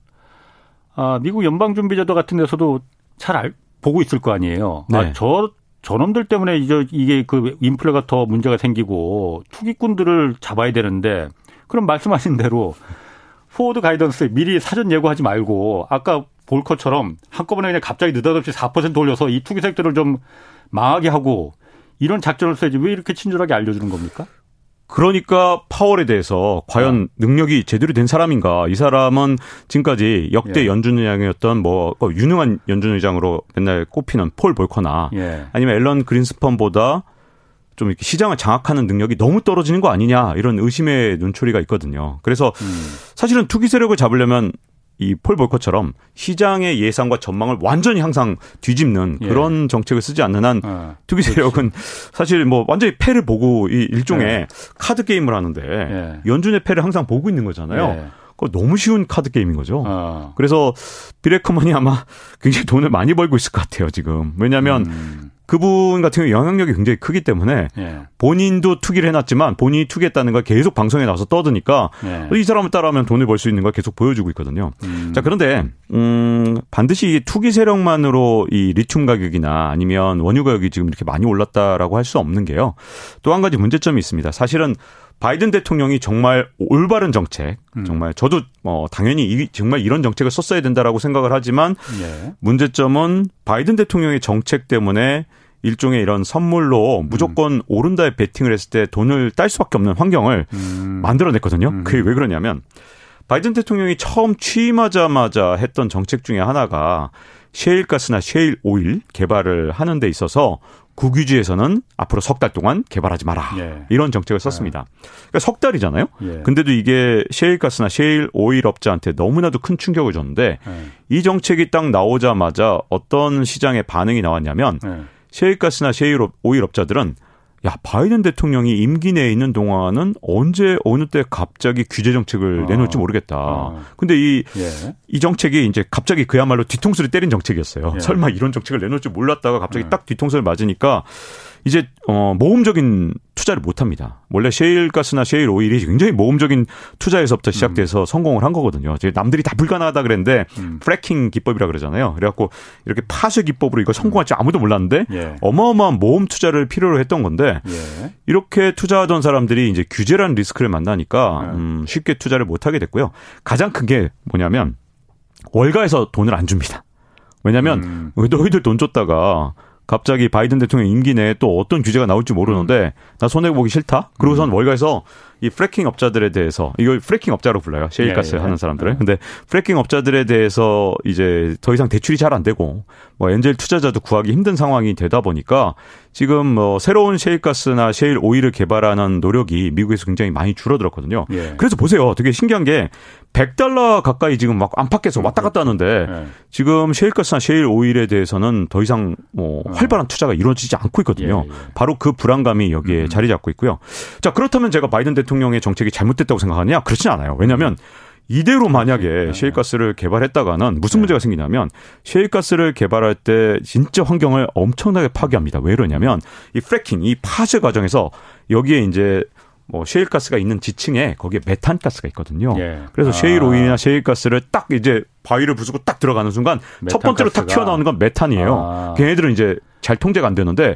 아, 미국 연방준비제도 같은 데서도 잘 알, 보고 있을 거 아니에요. 아, 네. 아, 저 저놈들 때문에 이제 이게 그 인플레가 더 문제가 생기고 투기꾼들을 잡아야 되는데 그럼 말씀하신 대로 forward guidance 미리 사전 예고하지 말고 아까 볼 것처럼 한꺼번에 그냥 갑자기 느닷없이 4% 올려서 이 투기 섹터를 좀 망하게 하고 이런 작전을 써야지 왜 이렇게 친절하게 알려주는 겁니까? 그러니까 파월에 대해서 과연 어. 능력이 제대로 된 사람인가? 이 사람은 지금까지 역대 예. 연준 의장이었던 뭐그 유능한 연준 의장으로 맨날 꼽히는 폴 볼커나 예. 아니면 앨런 그린스펀보다 좀 이렇게 시장을 장악하는 능력이 너무 떨어지는 거 아니냐 이런 의심의 눈초리가 있거든요. 그래서 음. 사실은 투기 세력을 잡으려면 이 폴 볼커처럼 시장의 예상과 전망을 완전히 항상 뒤집는 예. 그런 정책을 쓰지 않는 한 아, 투기 세력은 사실 뭐 완전히 패를 보고 이 일종의 예. 카드 게임을 하는데 예. 연준의 패를 항상 보고 있는 거잖아요. 예. 그거 너무 쉬운 카드 게임인 거죠. 아. 그래서 비레커먼이 아마 굉장히 돈을 많이 벌고 있을 것 같아요, 지금. 왜냐하면 음. 그분 같은 경우 영향력이 굉장히 크기 때문에 예. 본인도 투기를 해놨지만 본인이 투기했다는 걸 계속 방송에 나와서 떠드니까 예. 이 사람을 따라하면 돈을 벌 수 있는 걸 계속 보여주고 있거든요. 음. 자 그런데 음 반드시 투기 세력만으로 이 리튬 가격이나 아니면 원유 가격이 지금 이렇게 많이 올랐다라고 할 수 없는 게요. 또 한 가지 문제점이 있습니다. 사실은 바이든 대통령이 정말 올바른 정책, 음. 정말 저도 어 당연히 이, 정말 이런 정책을 썼어야 된다라고 생각을 하지만 예. 문제점은 바이든 대통령의 정책 때문에 일종의 이런 선물로 무조건 음. 오른다에 베팅을 했을 때 돈을 딸 수밖에 없는 환경을 음. 만들어냈거든요. 음. 그게 왜 그러냐면 바이든 대통령이 처음 취임하자마자 했던 정책 중에 하나가 셰일가스나 셰일 오일 개발을 하는 데 있어서 국유지에서는 앞으로 석 달 동안 개발하지 마라. 예. 이런 정책을 썼습니다. 그러니까 석 달이잖아요. 예. 근데도 이게 셰일가스나 셰일 오일 업자한테 너무나도 큰 충격을 줬는데 예. 이 정책이 딱 나오자마자 어떤 시장의 반응이 나왔냐면 예. 셰일가스나 셰일 오일 업자들은 야 바이든 대통령이 임기 내에 있는 동안은 언제 어느 때 갑자기 규제 정책을 아. 내놓을지 모르겠다. 아. 근데 이이 예. 이 정책이 이제 갑자기 그야말로 뒤통수를 때린 정책이었어요. 예. 설마 이런 정책을 내놓을 줄 몰랐다가 갑자기 예. 딱 뒤통수를 맞으니까 이제 어 모험적인 투자를 못 합니다. 원래 셰일 가스나 셰일 오일이 굉장히 모험적인 투자에서부터 시작돼서 음. 성공을 한 거거든요. 남들이 다 불가능하다 그랬는데 음. fracking 기법이라 그러잖아요. 그래갖고 이렇게 파쇄 기법으로 이거 성공할 줄 아무도 몰랐는데 예. 어마어마한 모험 투자를 필요로 했던 건데 예. 이렇게 투자하던 사람들이 이제 규제라는 리스크를 만나니까 예. 음, 쉽게 투자를 못 하게 됐고요. 가장 큰 게 뭐냐면 월가에서 돈을 안 줍니다. 왜냐하면 음. 너희들 돈 줬다가 갑자기 바이든 대통령 임기 내에 또 어떤 규제가 나올지 모르는데 음. 나 손해 보기 싫다. 그러고선 음. 월가에서 이 fracking 업자들에 대해서 이걸 fracking 업자로 불러요. 셰일가스 예, 예. 하는 사람들은. 예. 근데 fracking 업자들에 대해서 이제 더 이상 대출이 잘 안 되고 뭐 엔젤 투자자도 구하기 힘든 상황이 되다 보니까 지금 뭐 새로운 셰일가스나 셰일 오일을 개발하는 노력이 미국에서 굉장히 많이 줄어들었거든요. 예. 그래서 보세요. 되게 신기한 게 100달러 가까이 지금 막 안팎에서 왔다 갔다 하는데 예. 지금 셰일가스나 셰일 오일에 대해서는 더 이상 뭐 어. 활발한 투자가 이루어지지 않고 있거든요. 예, 예. 바로 그 불안감이 여기에 음. 자리 잡고 있고요. 자, 그렇다면 제가 바이든 대통령 대통령의 정책이 잘못됐다고 생각하냐? 그렇진 않아요. 왜냐하면 이대로 만약에 네. 셰일가스를 개발했다가는 무슨 네. 문제가 생기냐면 셰일가스를 개발할 때 진짜 환경을 엄청나게 파괴합니다. 왜 그러냐면 이 프래킹, 이 파쇄 과정에서 여기에 이제 뭐 셰일가스가 있는 지층에 거기에 메탄가스가 있거든요. 예. 그래서 아. 셰일 오일이나 셰일가스를 딱 이제 바위를 부수고 딱 들어가는 순간 첫 번째로 딱 튀어나오는 건 메탄이에요. 아. 걔네들은 이제 잘 통제가 안 되는데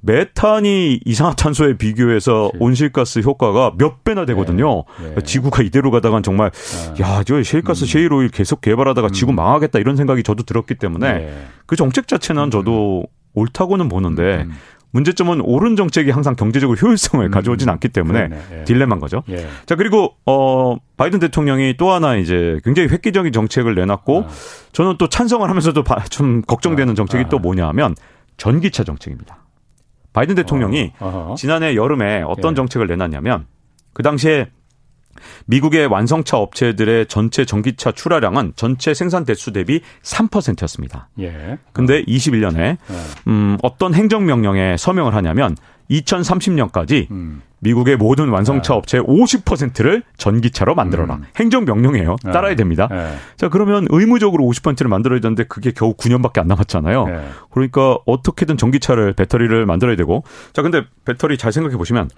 메탄이 이산화탄소에 비교해서 그치. 온실가스 효과가 몇 배나 되거든요. 네. 네. 지구가 이대로 가다간 정말 네. 야, 저 셰일가스 음. 셰일 오일 계속 개발하다가 음. 지구 망하겠다 이런 생각이 저도 들었기 때문에 네. 그 정책 자체는 음. 저도 옳다고는 보는데 음. 문제점은 옳은 정책이 항상 경제적으로 효율성을 음. 가져오진 않기 때문에 예. 딜레마인 거죠. 예. 자 그리고 어 바이든 대통령이 또 하나 이제 굉장히 획기적인 정책을 내놨고 아. 저는 또 찬성을 하면서도 좀 걱정되는 아. 정책이 아. 또 뭐냐 하면 전기차 정책입니다. 바이든 대통령이 어. 지난해 여름에 어떤 예. 정책을 내놨냐면 그 당시에 미국의 완성차 업체들의 전체 전기차 출하량은 전체 생산 대수 대비 3%였습니다. 예. 근데 어. 21년에 예. 음, 어떤 행정 명령에 서명을 하냐면 2030년까지 음. 미국의 모든 완성차 네. 업체의 50%를 전기차로 만들어라. 음. 행정 명령이에요. 네. 따라야 됩니다. 네. 자, 그러면 의무적으로 50%를 만들어야 되는데 그게 겨우 9년밖에 안 남았잖아요. 네. 그러니까 어떻게든 전기차를 배터리를 만들어야 되고. 자, 근데 배터리 잘 생각해 보시면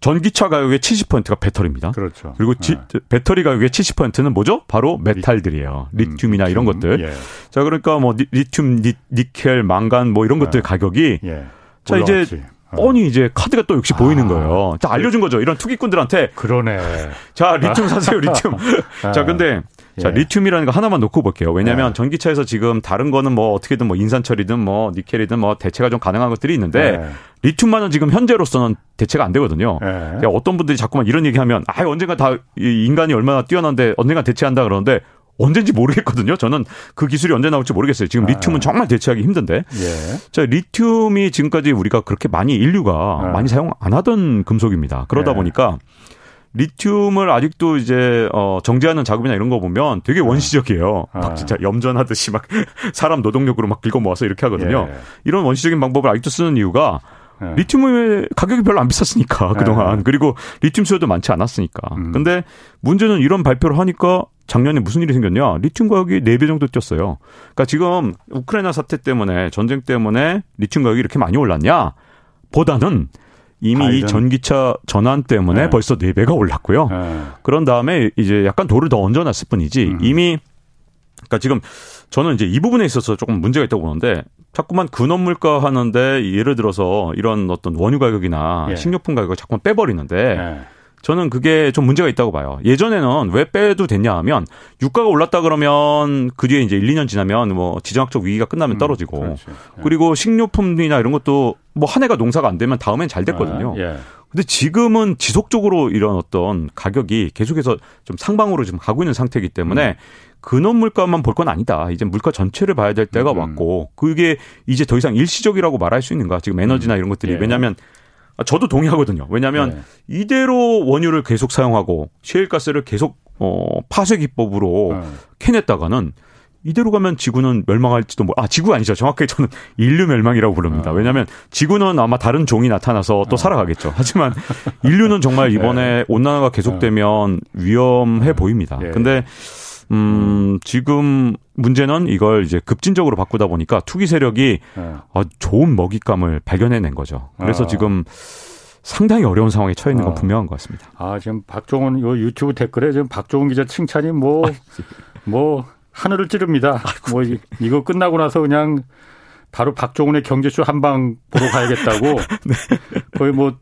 전기차 가격의 70%가 배터리입니다. 그렇죠. 그리고 지, 네. 배터리 가격의 70%는 뭐죠? 바로 메탈들이에요. 음, 리튬이나 음, 이런 것들. 예. 자, 그러니까 뭐 리튬, 니켈, 망간 뭐 이런 것들 네. 가격이 예. 자. 이제 뻔히 이제 카드가 또 역시 아. 보이는 거예요. 자, 알려준 거죠. 이런 투기꾼들한테. 그러네. 자, 리튬 사세요, 리튬. 자, 근데 자, 예. 리튬이라는 거 하나만 놓고 볼게요. 왜냐하면 예. 전기차에서 지금 다른 거는 뭐 어떻게든 뭐 인산철이든 뭐 니켈이든 뭐 대체가 좀 가능한 것들이 있는데 예. 리튬만은 지금 현재로서는 대체가 안 되거든요. 예. 어떤 분들이 자꾸만 이런 얘기하면 아 언젠가 다 인간이 얼마나 뛰어난데 언젠가 대체한다 그러는데 언젠지 모르겠거든요. 저는 그 기술이 언제 나올지 모르겠어요. 지금 리튬은 아. 정말 대체하기 힘든데. 예. 자, 리튬이 지금까지 우리가 그렇게 많이 인류가 예. 많이 사용 안 하던 금속입니다. 그러다 예. 보니까 리튬을 아직도 이제 어 정제하는 작업이나 이런 거 보면 되게 네. 원시적이에요. 아. 막 진짜 염전하듯이 막 사람 노동력으로 막 긁어 모아서 이렇게 하거든요. 예. 이런 원시적인 방법을 아직도 쓰는 이유가 네. 리튬의 가격이 별로 안 비쌌으니까 그동안 네. 그리고 리튬 수요도 많지 않았으니까. 음. 근데 문제는 이런 발표를 하니까 작년에 무슨 일이 생겼냐? 리튬 가격이 4배 정도 뛰었어요. 그러니까 지금 우크라이나 사태 때문에 전쟁 때문에 리튬 가격이 이렇게 많이 올랐냐? 보다는 이미 바이든. 이 전기차 전환 때문에 네. 벌써 4배가 올랐고요. 네. 그런 다음에 이제 약간 돌을 더 얹어놨을 뿐이지 음. 이미 그러니까 지금 저는 이제 이 부분에 있어서 조금 문제가 있다고 보는데 자꾸만 근원 물가 하는데 예를 들어서 이런 어떤 원유 가격이나 예. 식료품 가격을 자꾸만 빼버리는데 예. 저는 그게 좀 문제가 있다고 봐요. 예전에는 왜 빼도 됐냐 하면 유가가 올랐다 그러면 그 뒤에 이제 1, 2년 지나면 뭐 지정학적 위기가 끝나면 음, 떨어지고 음, 그리고 식료품이나 이런 것도 뭐 한 해가 농사가 안 되면 다음엔 잘 됐거든요. 예. 근데 지금은 지속적으로 이런 어떤 가격이 계속해서 좀 상방으로 좀 가고 있는 상태이기 때문에 음. 근원 물가만 볼 건 아니다. 이제 물가 전체를 봐야 될 때가 음. 왔고 그게 이제 더 이상 일시적이라고 말할 수 있는가? 지금 에너지나 음. 이런 것들이 예. 왜냐하면 저도 동의하거든요. 왜냐하면 네. 이대로 원유를 계속 사용하고 셰일가스를 계속 어 파쇄 기법으로 네. 캐냈다가는 이대로 가면 지구는 멸망할지도 뭐, 아, 지구 아니죠. 정확하게 저는 인류 멸망이라고 부릅니다. 네. 왜냐하면 지구는 아마 다른 종이 나타나서 또 네. 살아가겠죠. 하지만 인류는 정말 네. 이번에 네. 온난화가 계속되면 위험해 보입니다. 예. 근데 음, 지금 문제는 이걸 이제 급진적으로 바꾸다 보니까 투기 세력이 네. 어, 좋은 먹잇감을 발견해낸 거죠. 그래서 아. 지금 상당히 어려운 상황에 처해 있는 건 아. 분명한 것 같습니다. 아, 지금 박종원 요 유튜브 댓글에 지금 박종원 기자 칭찬이 뭐, 뭐, 하늘을 찌릅니다. 뭐, 이거 끝나고 나서 그냥 바로 박종훈의 경제쇼 한 방 보러 가야겠다고. 네. 거의 뭐,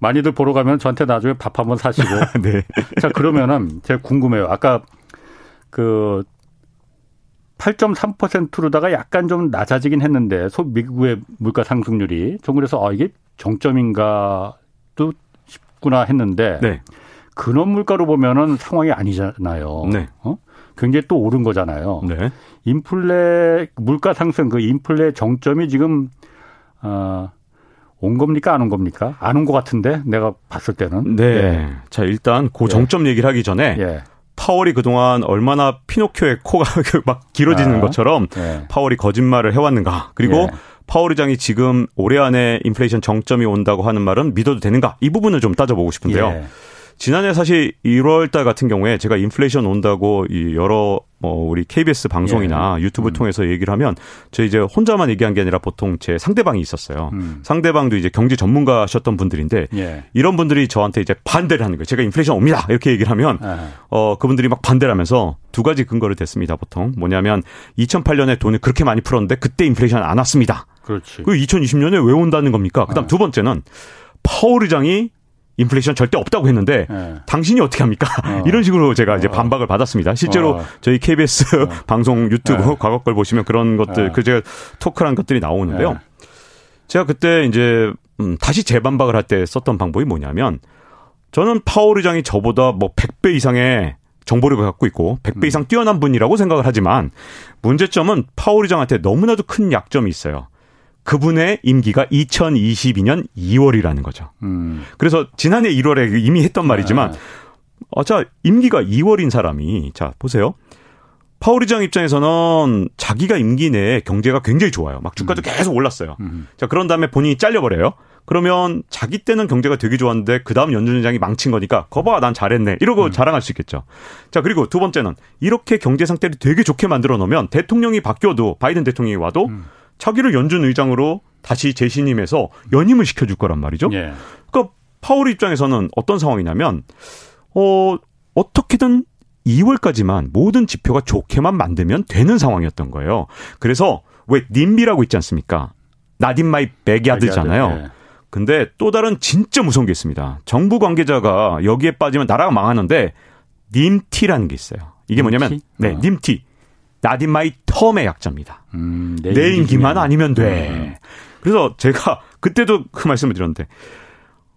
많이들 보러 가면 저한테 나중에 밥 한 번 사시고. 네. 자, 그러면은 제가 궁금해요. 아까 그 8.3%로다가 약간 좀 낮아지긴 했는데 소 미국의 물가 상승률이 좀 그래서 아 이게 정점인가도 싶구나 했는데 네. 근원 물가로 보면은 상황이 아니잖아요. 네. 어? 굉장히 또 오른 거잖아요. 네. 인플레 물가 상승 그 인플레 정점이 지금 어, 온 겁니까 안 온 겁니까? 안 온 것 같은데 내가 봤을 때는. 네. 네. 자 일단 그 정점 예. 얘기를 하기 전에 예. 파월이 그동안 얼마나 피노키오의 코가 막 길어지는 아, 것처럼 네. 파월이 거짓말을 해왔는가. 그리고 예. 파월 의장이 지금 올해 안에 인플레이션 정점이 온다고 하는 말은 믿어도 되는가. 이 부분을 좀 따져보고 싶은데요. 예. 지난해 사실 1월 달 같은 경우에 제가 인플레이션 온다고 이 여러 뭐 우리 KBS 방송이나 예. 유튜브 음. 통해서 얘기를 하면 저 이제 혼자만 얘기한 게 아니라 보통 제 상대방이 있었어요. 음. 상대방도 이제 경제 전문가셨던 분들인데 예. 이런 분들이 저한테 이제 반대를 하는 거예요. 제가 인플레이션 옵니다. 이렇게 얘기를 하면 예. 어 그분들이 막 반대를 하면서 두 가지 근거를 댔습니다. 보통 뭐냐면 2008년에 돈을 그렇게 많이 풀었는데 그때 인플레이션 안 왔습니다. 그렇지. 그 2020년에 왜 온다는 겁니까? 그다음 예. 두 번째는 파월 의장이 인플레이션 절대 없다고 했는데 네. 당신이 어떻게 합니까? 어. 이런 식으로 제가 이제 어. 반박을 받았습니다. 실제로 어. 저희 KBS 어. 방송 유튜브 네. 과거 걸 보시면 그런 것들 네. 그 제가 토크란 것들이 나오는데요. 네. 제가 그때 이제 음, 다시 재반박을 할 때 썼던 방법이 뭐냐면 저는 파월 의장이 저보다 뭐 100배 이상의 정보를 갖고 있고 100배 이상 음. 뛰어난 분이라고 생각을 하지만 문제점은 파월 의장한테 너무나도 큰 약점이 있어요. 그분의 임기가 2022년 2월이라는 거죠. 음. 그래서 지난해 1월에 이미 했던 말이지만, 네. 어, 자, 임기가 2월인 사람이, 자, 보세요. 파월 의장 입장에서는 자기가 임기 내에 경제가 굉장히 좋아요. 막 주가도 음. 계속 올랐어요. 음. 자, 그런 다음에 본인이 잘려버려요. 그러면 자기 때는 경제가 되게 좋았는데 그 다음 연준장이 망친 거니까 거봐 난 잘했네 이러고 음. 자랑할 수 있겠죠. 자 그리고 두 번째는 이렇게 경제 상태를 되게 좋게 만들어 놓으면 대통령이 바뀌어도 바이든 대통령이 와도 음. 자기를 연준 의장으로 다시 재신임해서 연임을 시켜줄 거란 말이죠. 예. 그러니까 파월 입장에서는 어떤 상황이냐면 어 어떻게든 2월까지만 모든 지표가 좋게만 만들면 되는 상황이었던 거예요. 그래서 왜 님비라고 있지 않습니까? not in my backyard잖아요. 예. 근데 또 다른 진짜 무서운 게 있습니다. 정부 관계자가 여기에 빠지면 나라가 망하는데 NIMT라는 게 있어요. 이게 뭐냐면 네, 어. NIMT. not in my term의 약자입니다. 음, 내, 내 임기만 아니면 돼. 음. 그래서 제가 그때도 그 말씀을 드렸는데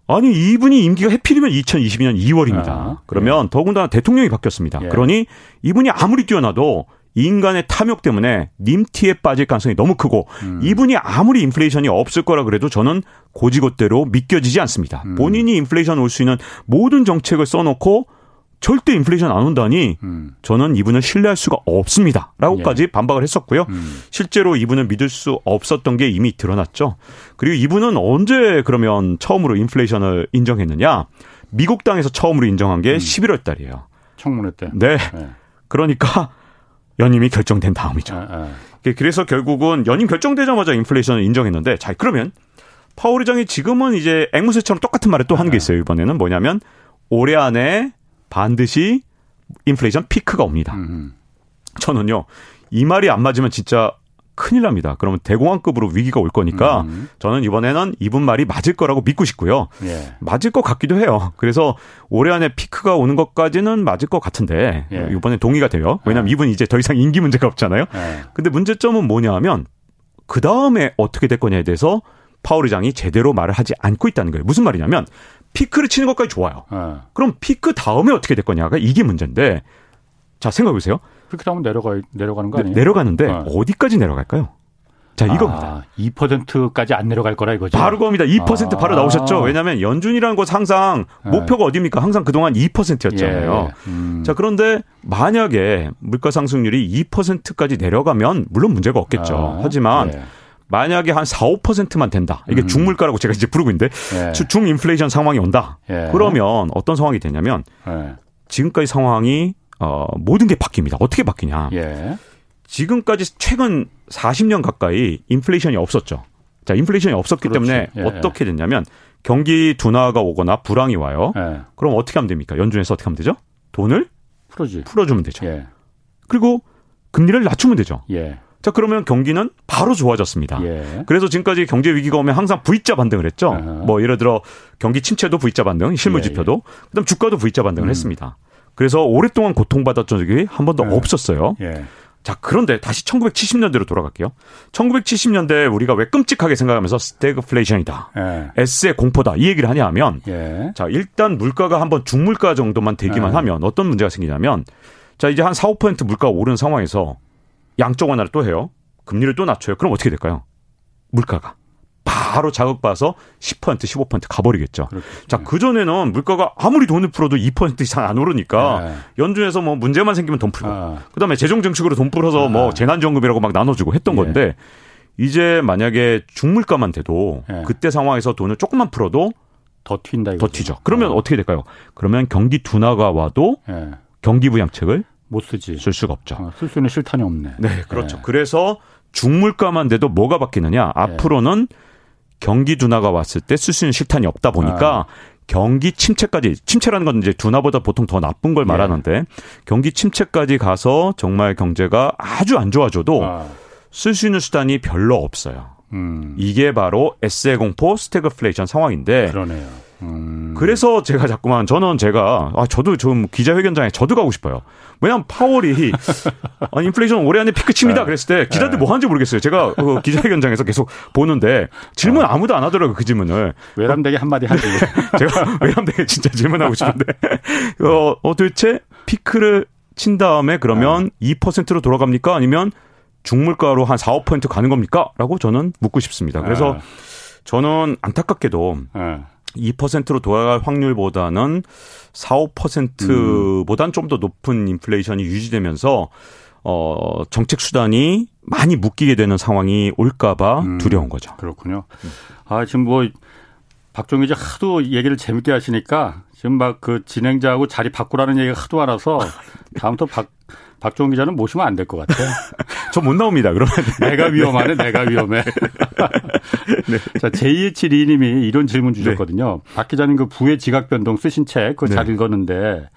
아니 이분이 임기가 해필이면 2022년 2월입니다. 아, 그러면 예. 더군다나 대통령이 바뀌었습니다. 예. 그러니 이분이 아무리 뛰어나도 인간의 탐욕 때문에 NIMT에 빠질 가능성이 너무 크고 음. 이분이 아무리 인플레이션이 없을 거라 그래도 저는 곧이곧대로 믿겨지지 않습니다. 음. 본인이 인플레이션 올 수 있는 모든 정책을 써놓고 절대 인플레이션 안 온다니 음. 저는 이분을 신뢰할 수가 없습니다. 라고까지 예. 반박을 했었고요. 음. 실제로 이분을 믿을 수 없었던 게 이미 드러났죠. 그리고 이분은 언제 그러면 처음으로 인플레이션을 인정했느냐? 미국 땅에서 처음으로 인정한 게 음. 11월 달이에요. 청문회 때. 네. 네. 그러니까 연임이 결정된 다음이죠. 아, 아. 그래서 결국은 연임 결정되자마자 인플레이션을 인정했는데 자 그러면 파월 의장이 지금은 이제 앵무새처럼 똑같은 말을 또 하는 게 네. 있어요. 이번에는 뭐냐면 올해 안에 반드시 인플레이션 피크가 옵니다. 음. 저는요, 이 말이 안 맞으면 진짜 큰일 납니다. 그러면 대공황급으로 위기가 올 거니까 음. 저는 이번에는 이분 말이 맞을 거라고 믿고 싶고요. 예. 맞을 것 같기도 해요. 그래서 올해 안에 피크가 오는 것까지는 맞을 것 같은데 예. 이번에 동의가 돼요. 왜냐하면 예. 이분 이제 더 이상 인기 문제가 없잖아요. 예. 근데 문제점은 뭐냐 하면 그 다음에 어떻게 될 거냐에 대해서 파월 의장이 제대로 말을 하지 않고 있다는 거예요. 무슨 말이냐면 피크를 치는 것까지 좋아요. 네. 그럼 피크 다음에 어떻게 될 거냐가 이게 문제인데 자 생각해 보세요. 피크 다음에 내려가 내려가는 거 아니에요? 내 려가는데 네. 어디까지 내려갈까요? 자, 이겁니다. 아, 2%까지 안 내려갈 거라 이거죠. 바로 겁니다. 2% 아. 바로 나오셨죠. 왜냐하면 연준이라는 곳 항상 네. 목표가 어디입니까? 항상 그동안 2%였잖아요. 예. 음. 자, 그런데 만약에 물가 상승률이 2%까지 내려가면 물론 문제가 없겠죠. 아. 하지만 예. 만약에 한 4, 5%만 된다. 이게 음. 중물가라고 제가 이제 부르고 있는데 예. 중인플레이션 상황이 온다. 예. 그러면 어떤 상황이 되냐면 예. 지금까지 상황이 어 모든 게 바뀝니다. 어떻게 바뀌냐? 예. 지금까지 최근 40년 가까이 인플레이션이 없었죠. 자, 인플레이션이 없었기 그렇지. 때문에 예. 어떻게 됐냐면 경기 둔화가 오거나 불황이 와요. 예. 그럼 어떻게 하면 됩니까? 연준에서 어떻게 하면 되죠? 돈을 풀어지. 풀어주면 되죠. 예. 그리고 금리를 낮추면 되죠. 예. 자 그러면 경기는 바로 좋아졌습니다. 예. 그래서 지금까지 경제 위기가 오면 항상 V자 반등을 했죠. 어허. 뭐 예를 들어 경기 침체도 V자 반등, 실물 예, 지표도, 예. 그다음 주가도 V자 반등을 음. 했습니다. 그래서 오랫동안 고통받았던 적이 한 번도 예. 없었어요. 예. 자, 그런데 다시 1970년대로 돌아갈게요. 1970년대 우리가 왜 끔찍하게 생각하면서 스태그플레이션이다. 예. S의 공포다. 이 얘기를 하냐 하면 예. 자, 일단 물가가 한번 중물가 정도만 되기만 예. 하면 어떤 문제가 생기냐면 자, 이제 한 4, 5% 물가가 오른 상황에서 양적 완화를 또 해요. 금리를 또 낮춰요. 그럼 어떻게 될까요? 물가가 바로 자극받아서 10% 15% 가버리겠죠. 그렇겠죠. 자, 그전에는 물가가 아무리 돈을 풀어도 2% 이상 안 오르니까 네. 연준에서 뭐 문제만 생기면 돈 풀고 아. 그다음에 재정 정책으로 돈 풀어서 아. 뭐 재난 지원금이라고 막 나눠 주고 했던 예. 건데 이제 만약에 중물가만 돼도 예. 그때 상황에서 돈을 조금만 풀어도 더 튄다 이거죠. 더 튀죠. 그러면 어. 떻게 될까요? 그러면 경기 둔화가 와도 예. 경기 부양책을 못 쓰지. 쓸 수가 없죠. 어, 쓸 수 있는 실탄이 없네. 네, 그렇죠. 네. 그래서 중물가만 돼도 뭐가 바뀌느냐? 네. 앞으로는 경기 둔화가 왔을 때 쓸 수 있는 실탄이 없다 보니까 아. 경기 침체까지 침체라는 건 이제 둔화보다 보통 더 나쁜 걸 예. 말하는데 경기 침체까지 가서 정말 경제가 아주 안 좋아져도 아. 쓸수 있는 수단이 별로 없어요. 음. 이게 바로 S의 공포 스태그플레이션 상황인데 그러네요. 음. 그래서 제가 자꾸만 저는 제가 아 저도 좀 기자회견장에 저도 가고 싶어요. 왜냐하면 파월이 아, 인플레이션 올해 안에 피크 칩니다. 네. 그랬을 때 기자들 뭐 하는지 모르겠어요. 제가 그 기자회견장에서 계속 보는데 질문 어. 아무도 안 하더라고요. 그 질문을. 외람되게 한마디 하지. 제가 외람되게 진짜 질문하고 싶은데 어, 어 도대체 피크를 친 다음에 그러면 네. 2%로 돌아갑니까? 아니면 중물가로 한 4, 5% 가는 겁니까? 라고 저는 묻고 싶습니다. 그래서 네. 저는 안타깝게도 네. 2%로 돌아갈 확률보다는 4, 5%보단 음. 좀더 높은 인플레이션이 유지되면서 어 정책 수단이 많이 묶이게 되는 상황이 올까봐 음. 두려운 거죠. 그렇군요. 아 지금 뭐 박종희 씨 하도 얘기를 재밌게 하시니까 지금 막 그 진행자하고 자리 바꾸라는 얘기가 하도 많아서 다음부터 박 박종 기자는 모시면 안 될 것 같아요. 저 못 나옵니다. 그러면 내가 위험하네, 내가 위험해. 네. 자 j 7 2님이 이런 질문 주셨거든요. 네. 박 기자님 그 부의 지각 변동 쓰신 책 그거 네. 잘 읽었는데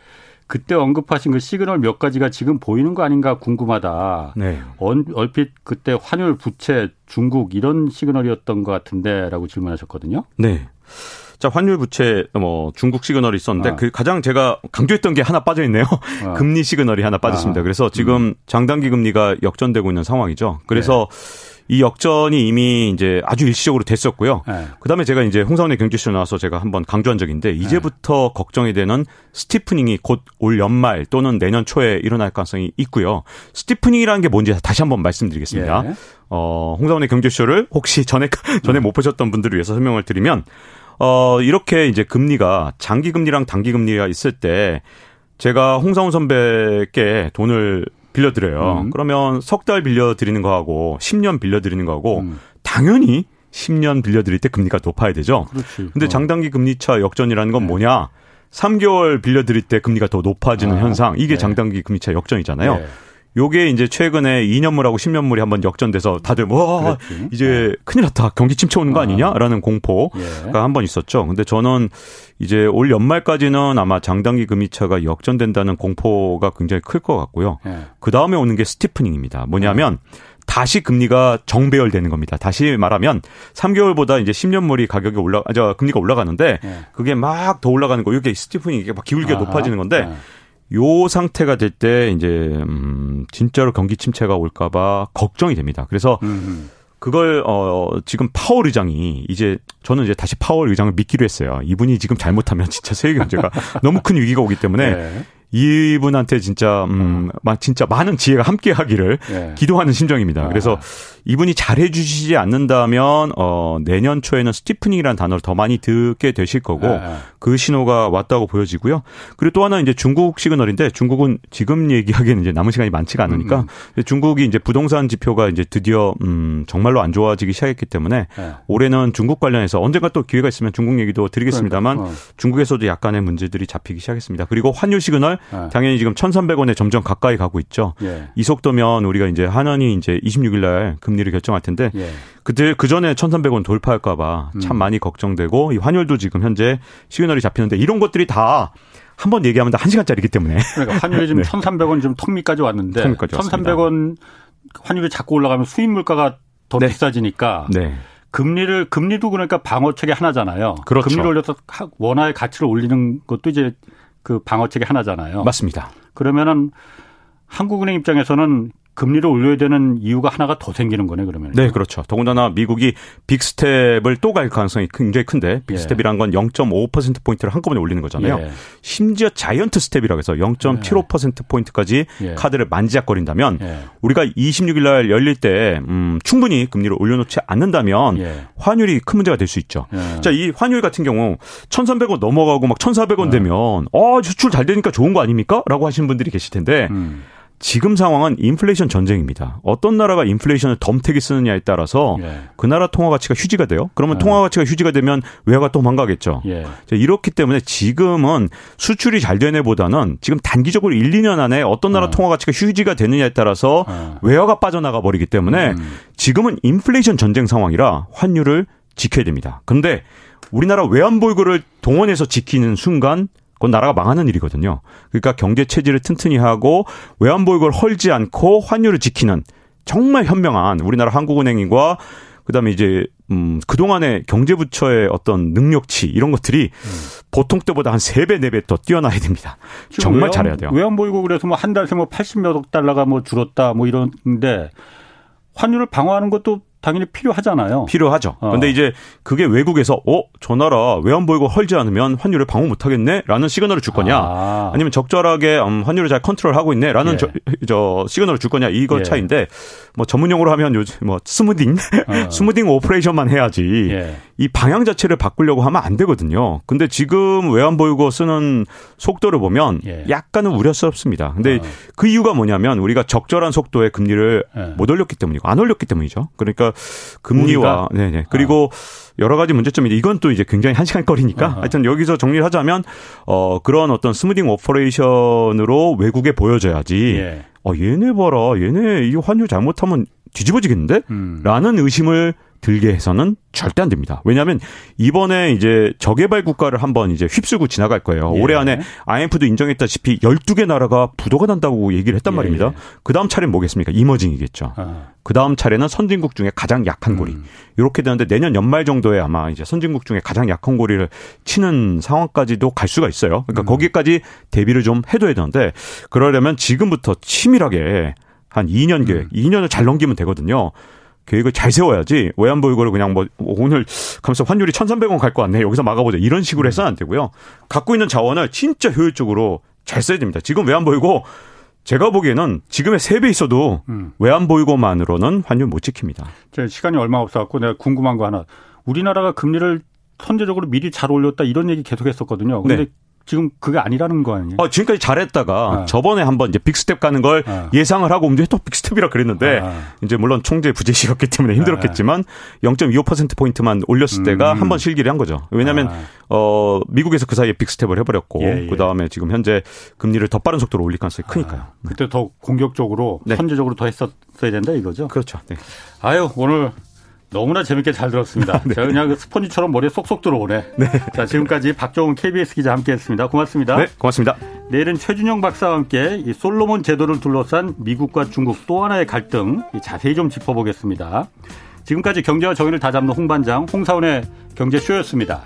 그때 언급하신 그 시그널 몇 가지가 지금 보이는 거 아닌가 궁금하다. 네. 얼핏 그때 환율, 부채, 중국 이런 시그널이었던 것 같은데라고 질문하셨거든요. 네. 자, 환율 부채 뭐 중국 시그널이 있었는데 아. 그 가장 제가 강조했던 게 하나 빠져 있네요. 아. 금리 시그널이 하나 빠졌습니다. 아. 그래서 지금 음. 장단기 금리가 역전되고 있는 상황이죠. 그래서 네. 이 역전이 이미 이제 아주 일시적으로 됐었고요. 네. 그다음에 제가 이제 홍사훈의 경제쇼 나와서 제가 한번 강조한 적 있는데 이제부터 네. 걱정이 되는 steepening이 곧 올 연말 또는 내년 초에 일어날 가능성이 있고요. steepening이라는 게 뭔지 다시 한번 말씀드리겠습니다. 네. 어, 홍사훈의 경제쇼를 혹시 전에 전에 음. 못 보셨던 분들을 위해서 설명을 드리면 어, 이렇게 이제 금리가 장기 금리랑 단기 금리가 있을 때 제가 홍상훈 선배께 돈을 빌려드려요. 음. 그러면 석 달 빌려드리는 거하고 10년 빌려드리는 거하고 음. 당연히 10년 빌려드릴 때 금리가 높아야 되죠. 그렇지. 근데 어. 장단기 금리차 역전이라는 건 네. 뭐냐? 3개월 빌려드릴 때 금리가 더 높아지는 아, 현상. 이게 네. 장단기 금리차 역전이잖아요. 네. 요게 이제 최근에 2년물하고 10년물이 한번 역전돼서 다들 뭐 이제 네. 큰일 났다. 경기 침체 오는 거 아. 아니냐라는 공포가 예. 한번 있었죠. 근데 저는 이제 올 연말까지는 아마 장단기 금리차가 역전된다는 공포가 굉장히 클 것 같고요. 예. 그 다음에 오는 게 steepening입니다. 뭐냐면 다시 금리가 정배열되는 겁니다. 다시 말하면 3개월보다 이제 10년물이 가격이 올라, 저 금리가 올라가는데 예. 그게 막 더 올라가는 거. 이게 steepening 이게 막 기울기가 아 높아지는 건데. 예. 요 상태가 될 때 이제 음 진짜로 경기 침체가 올까 봐 걱정이 됩니다. 그래서 그걸 어 지금 파월 의장이 이제 저는 이제 다시 파월 의장을 믿기로 했어요. 이분이 지금 잘못하면 진짜 세계 경제가 너무 큰 위기가 오기 때문에 네. 이분한테 진짜 음 진짜 많은 지혜가 함께하기를 네. 기도하는 심정입니다. 그래서 아. 이분이 잘해주시지 않는다면 어 내년 초에는 steepening이라는 단어를 더 많이 듣게 되실 거고 네. 그 신호가 왔다고 보여지고요. 그리고 또 하나 이제 중국 시그널인데 중국은 지금 얘기하기에는 이제 남은 시간이 많지가 않으니까 음. 음. 중국이 이제 부동산 지표가 이제 드디어 음 정말로 안 좋아지기 시작했기 때문에 네. 올해는 중국 관련해서 언젠가 또 기회가 있으면 중국 얘기도 드리겠습니다만 그러니까. 어. 중국에서도 약간의 문제들이 잡히기 시작했습니다. 그리고 환율 시그널 네. 당연히 지금 1,300원에 점점 가까이 가고 있죠. 예. 이 속도면 우리가 이제 한원이 이제 26일 날금 금리를 결정할 텐데 예. 그때 그 전에 1,300원 돌파할까 봐 참 음. 많이 걱정되고 이 환율도 지금 현재 시그널이 잡히는데 이런 것들이 다 한번 얘기하면 다 1시간짜리기 때문에. 그러니까 환율이 지금 네. 1,300원 지금 턱밑까지 왔는데 1,300원 환율이 자꾸 올라가면 수입 물가가 더 네. 비싸지니까 네. 금리를 금리도 그러니까 방어책이 하나잖아요. 그렇죠. 금리를 올려서 원화의 가치를 올리는 것도 이제 그 방어책이 하나잖아요. 맞습니다. 그러면은 한국은행 입장에서는 금리를 올려야 되는 이유가 하나가 더 생기는 거네 그러면. 네, 그렇죠. 더군다나 미국이 big step을 또 갈 가능성이 굉장히 큰데 big step이란 건 0.5% 포인트를 한꺼번에 올리는 거잖아요. 예. 심지어 giant step이라고 해서 0.75% 포인트까지 예. 카드를 만지작거린다면 예. 우리가 26일 날 열릴 때 음, 충분히 금리를 올려놓지 않는다면 예. 환율이 큰 문제가 될 수 있죠. 예. 자, 이 환율 같은 경우 1,300원 넘어가고 막 1,400원 예. 되면 어, 수출 잘 되니까 좋은 거 아닙니까? 라고 하시는 분들이 계실 텐데 음. 지금 상황은 인플레이션 전쟁입니다. 어떤 나라가 인플레이션을 덤태기 쓰느냐에 따라서 예. 그 나라 통화 가치가 휴지가 돼요. 그러면 예. 통화 가치가 휴지가 되면 외화가 도망가겠죠. 예. 이렇기 때문에 지금은 수출이 잘 되는 보다는 지금 단기적으로 1, 2년 안에 어떤 나라 예. 통화 가치가 휴지가 되느냐에 따라서 예. 외화가 빠져나가 버리기 때문에 음. 지금은 인플레이션 전쟁 상황이라 환율을 지켜야 됩니다. 근데 우리나라 외환 보유고를 동원해서 지키는 순간 그건 나라가 망하는 일이거든요. 그러니까 경제 체질을 튼튼히 하고 외환보유고를 헐지 않고 환율을 지키는 정말 현명한 우리나라 한국은행과 그다음에 이제 음 그동안의 경제부처의 어떤 능력치 이런 것들이 음. 보통 때보다 한 3배, 4배 더 뛰어나야 됩니다. 정말 외환, 잘해야 돼요. 외환보유고 그래서 뭐 한 달에 뭐 80몇 억 달러가 뭐 줄었다 뭐 이런데 환율을 방어하는 것도 당연히 필요하잖아요. 필요하죠. 어. 근데 이제 그게 외국에서 어, 저 나라 외환 보유고 헐지 않으면 환율을 방어 못 하겠네라는 시그널을 줄 거냐? 아. 니면 적절하게 음, 환율을 잘 컨트롤하고 있네라는 예. 저, 저 시그널을 줄 거냐? 이거 예. 차인데 뭐 전문 용어로 하면 요즘 뭐 smoothing 어. smoothing operation만 해야지. 예. 이 방향 자체를 바꾸려고 하면 안 되거든요. 근데 지금 외환 보유고 쓰는 속도를 보면 예. 약간은 우려스럽습니다. 근데 어. 그 이유가 뭐냐면 우리가 적절한 속도의 금리를 예. 못 올렸기 때문이고 안 올렸기 때문이죠. 그러니까 금리와 네네 그리고 어. 여러 가지 문제점인데 이건 또 이제 굉장히 한 시간 거리니까 어 하여튼 여기서 정리를 하자면 어 그런 어떤 smoothing operation으로 외국에 보여져야지. 예. 어 얘네 봐라 얘네 이 환율 잘못하면 뒤집어지겠는데? 음. 라는 의심을 들게 해서는 절대 안 됩니다. 왜냐하면 이번에 이제 저개발 국가를 한번 이제 휩쓸고 지나갈 거예요. 예. 올해 안에 IMF도 인정했다시피 12개 나라가 부도가 난다고 얘기를 했단 예. 말입니다. 그 다음 차례는 뭐겠습니까? 이머징이겠죠. 아. 그 다음 차례는 선진국 중에 가장 약한 고리. 음. 이렇게 되는데 내년 연말 정도에 아마 이제 선진국 중에 가장 약한 고리를 치는 상황까지도 갈 수가 있어요. 그러니까 음. 거기까지 대비를 좀 해둬야 되는데 그러려면 지금부터 치밀하게 한 2년 계획, 음. 2년을 잘 넘기면 되거든요. 계획을 잘 세워야지 외환보 유고를 그냥 뭐 오늘 가면서 환율이 1,300원 갈 것 같네. 여기서 막아보자. 이런 식으로 해서는 안 되고요. 갖고 있는 자원을 진짜 효율적으로 잘 써야 됩니다. 지금 외환보유고 제가 보기에는 지금의 3배 있어도 음. 외환보유고만으로는 환율 못 지킵니다. 제 시간이 얼마 없어 갖고 내가 궁금한 거 하나. 우리나라가 금리를 선제적으로 미리 잘 올렸다 이런 얘기 계속 했었거든요. 근데 네. 지금 그게 아니라는 거 아니에요? 어, 지금까지 잘했다가 네. 저번에 한번 이제 big step 가는 걸 네. 예상을 하고 움직여 또 big step이라 그랬는데 네. 이제 물론 총재 부재시였기 때문에 힘들었겠지만 0.25% 포인트만 올렸을 음. 때가 한 번 실기를 한 거죠. 왜냐하면 아. 어 미국에서 그 사이에 빅스텝을 해버렸고 예, 예. 그 다음에 지금 현재 금리를 더 빠른 속도로 올릴 가능성이 크니까요. 아, 그때 더 공격적으로 네. 선제적으로 더 했었어야 된다 이거죠. 그렇죠. 네. 아유 오늘 너무나 재밌게 잘 들었습니다. 네. 제가 그냥 그 스펀지처럼 머리에 쏙쏙 들어오네. 네. 자, 지금까지 박정훈 KBS 기자 함께 했습니다. 고맙습니다. 네, 고맙습니다. 내일은 최준영 박사와 함께 이 솔로몬 제도를 둘러싼 미국과 중국 또 하나의 갈등 자세히 좀 짚어보겠습니다. 지금까지 경제와 정의를 다 잡는 홍반장 홍사원의 경제쇼였습니다.